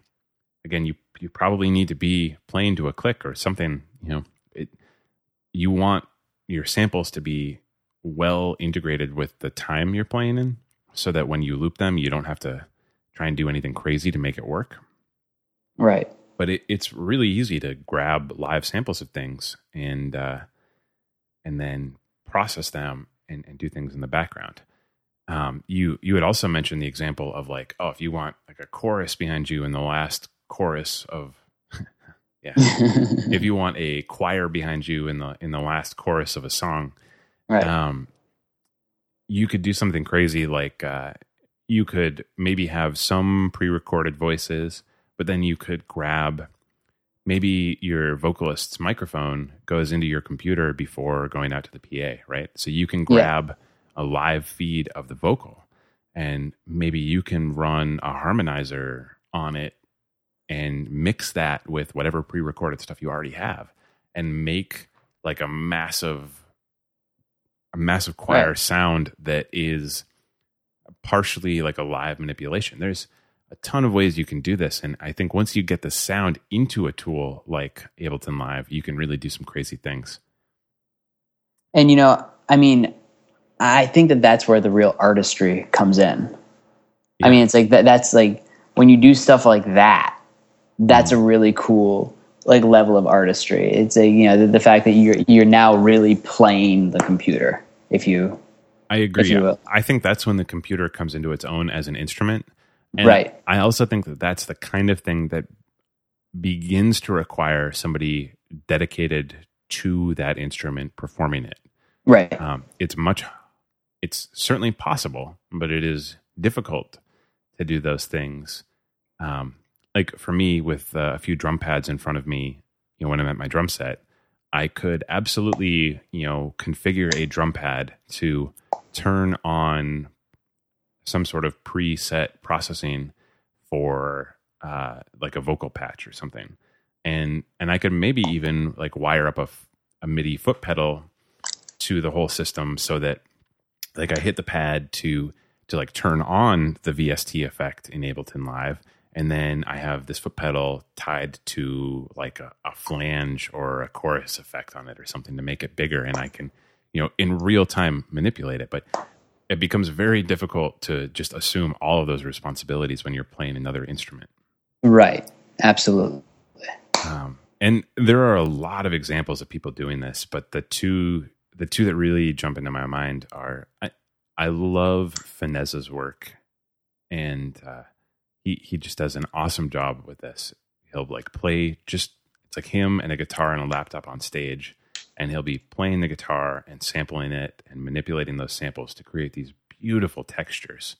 Again, you you probably need to be playing to a click or something, you know, it, you want your samples to be well integrated with the time you're playing in so that when you loop them, you don't have to try and do anything crazy to make it work. Right. But it, it's really easy to grab live samples of things and uh, and then process them and, and do things in the background. Um, you you had also mentioned the example of like, oh, if you want like a chorus behind you in the last chorus of [LAUGHS] yeah, [LAUGHS] if you want a choir behind you in the in the last chorus of a song, right. um, you could do something crazy like uh, you could maybe have some pre-recorded voices, but then you could grab maybe your vocalist's microphone goes into your computer before going out to the PA, right? So you can Yeah. grab a live feed of the vocal, and maybe you can run a harmonizer on it and mix that with whatever pre-recorded stuff you already have and make like a massive a massive choir Right. sound that is partially like a live manipulation there's a ton of ways you can do this and i think once you get the sound into a tool like ableton live you can really do some crazy things And you know, I mean, I think that that's where the real artistry comes in. Yeah. I mean, it's like that. That's like when you do stuff like that. That's Mm-hmm. a really cool like level of artistry. It's a you know the, the fact that you're you're now really playing the computer. If you I agree. you will. I think that's when the computer comes into its own as an instrument. And Right. I also think that that's the kind of thing that begins to require somebody dedicated to that instrument performing it. right Um, it's much, it's certainly possible, but it is difficult to do those things. Um, like for me, with uh, a few drum pads in front of me, you know, when I'm at my drum set, I could absolutely, you know, configure a drum pad to turn on some sort of preset processing for uh, like a vocal patch or something, and and I could maybe even like wire up a, a MIDI foot pedal to the whole system so that like I hit the pad to to like turn on the VST effect in Ableton Live, and then I have this foot pedal tied to like a, a, flange or a chorus effect on it or something to make it bigger, and I can you know in real time manipulate it. But it becomes very difficult to just assume all of those responsibilities when you're playing another instrument. Right. Absolutely. Um, and there are a lot of examples of people doing this, but the two the two that really jump into my mind are I, I love Fennesz's work, and uh, he he just does an awesome job with this. He'll like play just it's like him and a guitar and a laptop on stage, and he'll be playing the guitar and sampling it and manipulating those samples to create these beautiful textures.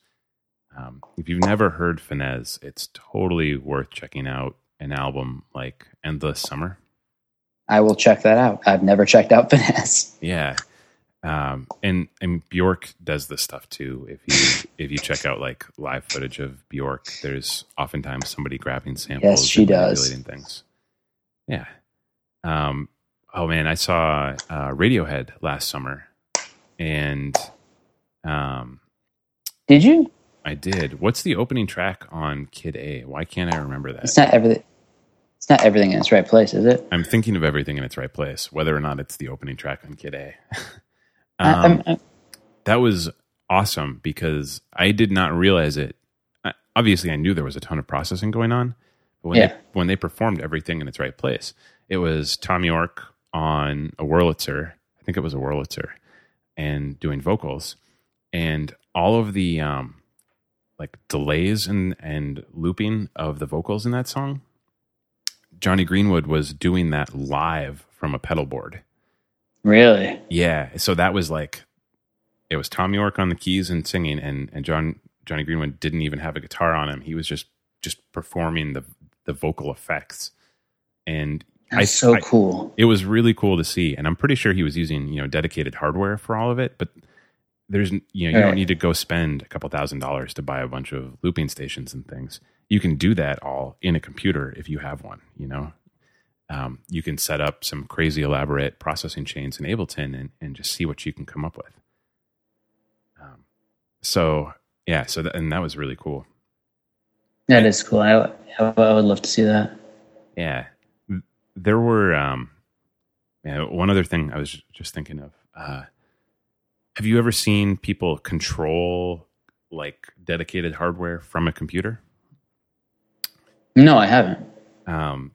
Um, if you've never heard Fennesz, it's totally worth checking out an album like Endless Summer. I will check that out. I've never checked out [LAUGHS] Fennesz. Yeah. Um, and and Bjork does this stuff too. If you [LAUGHS] if you check out like live footage of Bjork, there's oftentimes somebody grabbing samples. Yes, she does. Things. Yeah. Um, oh man, I saw uh, Radiohead last summer, and um, did you? I did. What's the opening track on Kid A? Why can't I remember that? It's not everything. It's not everything in its right place, is it? I'm thinking of everything in its right place, whether or not it's the opening track on Kid A. [LAUGHS] um, I, that was awesome because I did not realize it. I, obviously, I knew there was a ton of processing going on, but when Yeah. they, when they performed everything in its right place, it was Thom Yorke on a Wurlitzer. I think it was a Wurlitzer, and doing vocals, and all of the um, like delays and and looping of the vocals in that song. Jonny Greenwood was doing that live from a pedal board. Really? Yeah, so that was like it was Thom Yorke on the keys and singing, and and John Jonny Greenwood didn't even have a guitar on him. He was just just performing the the vocal effects, and That's so I- cool. it was really cool to see. And I'm pretty sure he was using you know dedicated hardware for all of it, but there's you know you Right. don't need to go spend a couple thousand dollars to buy a bunch of looping stations and things. You can do that all in a computer if you have one. You know, um, you can set up some crazy elaborate processing chains in Ableton and, and just see what you can come up with. Um, so yeah, so that, and that was really cool. That is cool. I, I would love to see that. Yeah, there were. Um, one other thing I was just thinking of. Uh, have you ever seen people control like dedicated hardware from a computer? No, I haven't. Um,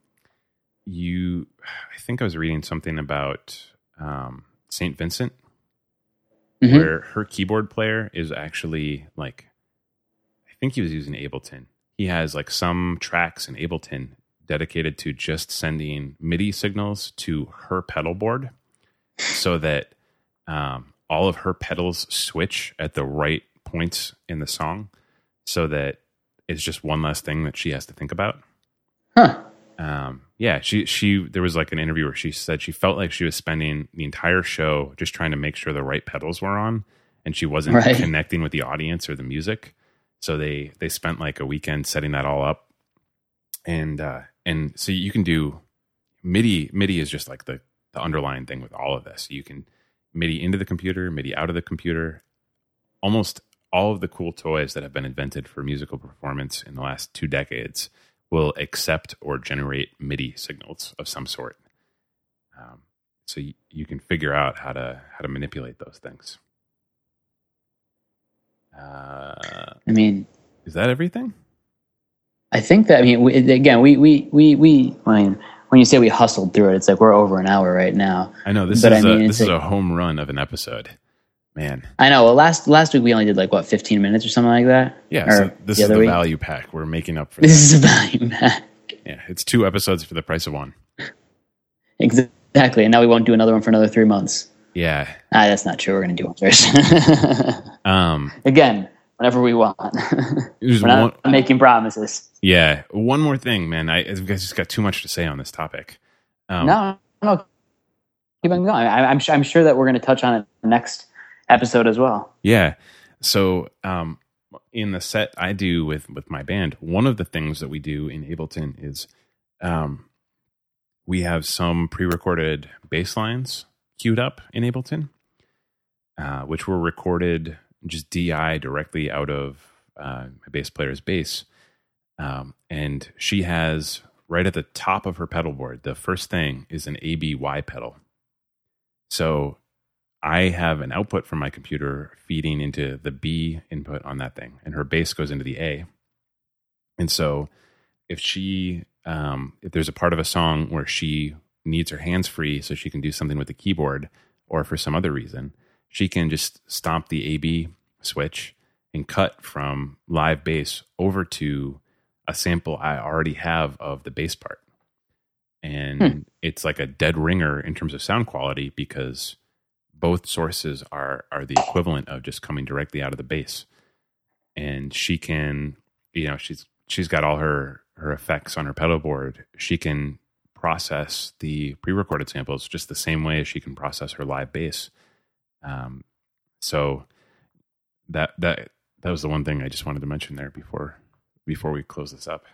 you, I think I was reading something about um, Saint Vincent, Mhm. where her keyboard player is actually like, I think he was using Ableton. He has like some tracks in Ableton dedicated to just sending MIDI signals to her pedal board so that um, all of her pedals switch at the right points in the song so that it's just one less thing that she has to think about Huh. um, yeah, she she there was like an interview where she said she felt like she was spending the entire show just trying to make sure the right pedals were on, and she wasn't Right. connecting with the audience or the music. So they they spent like a weekend setting that all up, and uh, and so you can do MIDI. MIDI is just like the the underlying thing with all of this. You can MIDI into the computer, MIDI out of the computer. Almost all of the cool toys that have been invented for musical performance in the last two decades will accept or generate MIDI signals of some sort. Um, so you, you can figure out how to how to manipulate those things. Uh, I mean, is that everything? I think that I mean we, again we we we we I mean when you say we hustled through it, it's like we're over an hour right now. I know this But is I a, mean, this is like- a home run of an episode, man. I know. Well, last last week we only did like what fifteen minutes or something like that. Yeah, so this the is the week? value pack. We're making up for This is a value pack. Yeah, it's two episodes for the price of one. Exactly. And now we won't do another one for another three months. Yeah. Ah, that's not true. We're going to do one first. [LAUGHS] Um. Again, whenever we want. [LAUGHS] We're not one, making promises. yeah. One more thing, man. I I've just got too much to say on this topic. Um, no, no. keep on going. I, I'm, I'm sure that we're going to touch on it next episode as well. Yeah. So, um, in the set I do with with my band, one of the things that we do in Ableton is um, we have some pre-recorded bass lines queued up in Ableton, uh, which were recorded just DI directly out of uh, my bass player's bass, um, and she has right at the top of her pedal board. The first thing is an ABY pedal. So I have an output from my computer feeding into the B input on that thing, and her bass goes into the A. And so, if she, um, if there's a part of a song where she needs her hands free so she can do something with the keyboard, or for some other reason, she can just stomp the AB switch and cut from live bass over to a sample I already have of the bass part. And hmm. it's like a dead ringer in terms of sound quality because both sources are are the equivalent of just coming directly out of the bass and she can you know she's she's got all her her effects on her pedal board she can process the pre-recorded samples just the same way as she can process her live bass um, so that that that was the one thing i just wanted to mention there before before we close this up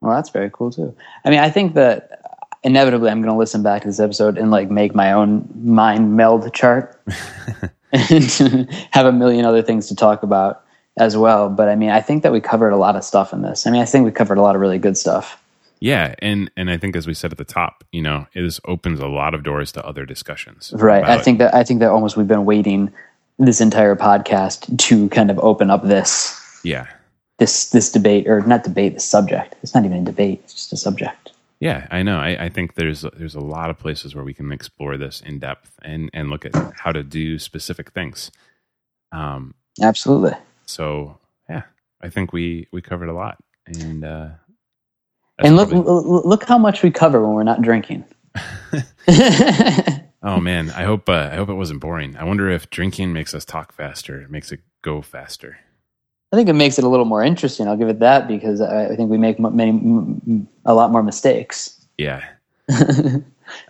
well that's very cool too i mean i think that inevitably I'm going to listen back to this episode and like make my own mind meld chart [LAUGHS] and [LAUGHS] have a million other things to talk about as well. But I mean, I think that we covered a lot of stuff in this. I mean, I think we covered a lot of really good stuff. Yeah, and and I think as we said at the top, you know, it opens a lot of doors to other discussions. Right. I think that I think that almost we've been waiting this entire podcast to kind of open up this. Yeah. This this debate or not debate, the subject. It's not even a debate, it's just a subject. Yeah, I know. I, I, think there's there's a lot of places where we can explore this in depth and and look at how to do specific things. Um, Absolutely. So yeah, I think we we covered a lot, and uh, and look probably... look how much we cover when we're not drinking. [LAUGHS] [LAUGHS] oh man, I hope uh, I hope it wasn't boring. I wonder if drinking makes us talk faster, it makes it go faster. I think it makes it a little more interesting. I'll give it that because I think we make many a lot more mistakes. Yeah. [LAUGHS] oh,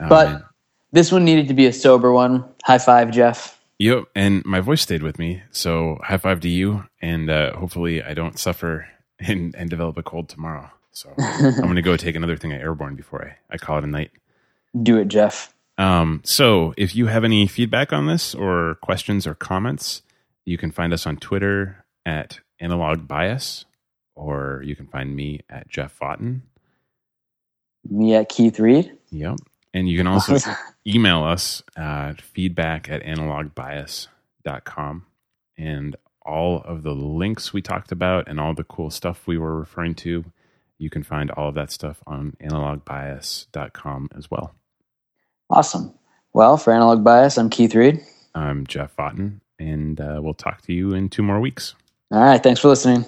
but man. this one needed to be a sober one. High five, Jeff. Yep, and my voice stayed with me, so high five to you, and uh, hopefully I don't suffer and, and develop a cold tomorrow. So [LAUGHS] I'm going to go take another thing at Airborne before I, I call it a night. Do it, Jeff. Um, so if you have any feedback on this or questions or comments, you can find us on Twitter at analog bias, or you can find me at Jeff Fotten. Me at Keith Reed. Yep. And you can also [LAUGHS] email us at feedback at analogbias.com. And all of the links we talked about and all the cool stuff we were referring to, you can find all of that stuff on analogbias.com as well. Awesome. Well, for Analog Bias, I'm Keith Reed. I'm Jeff Fotten, and uh, we'll talk to you in two more weeks. All right. Thanks for listening.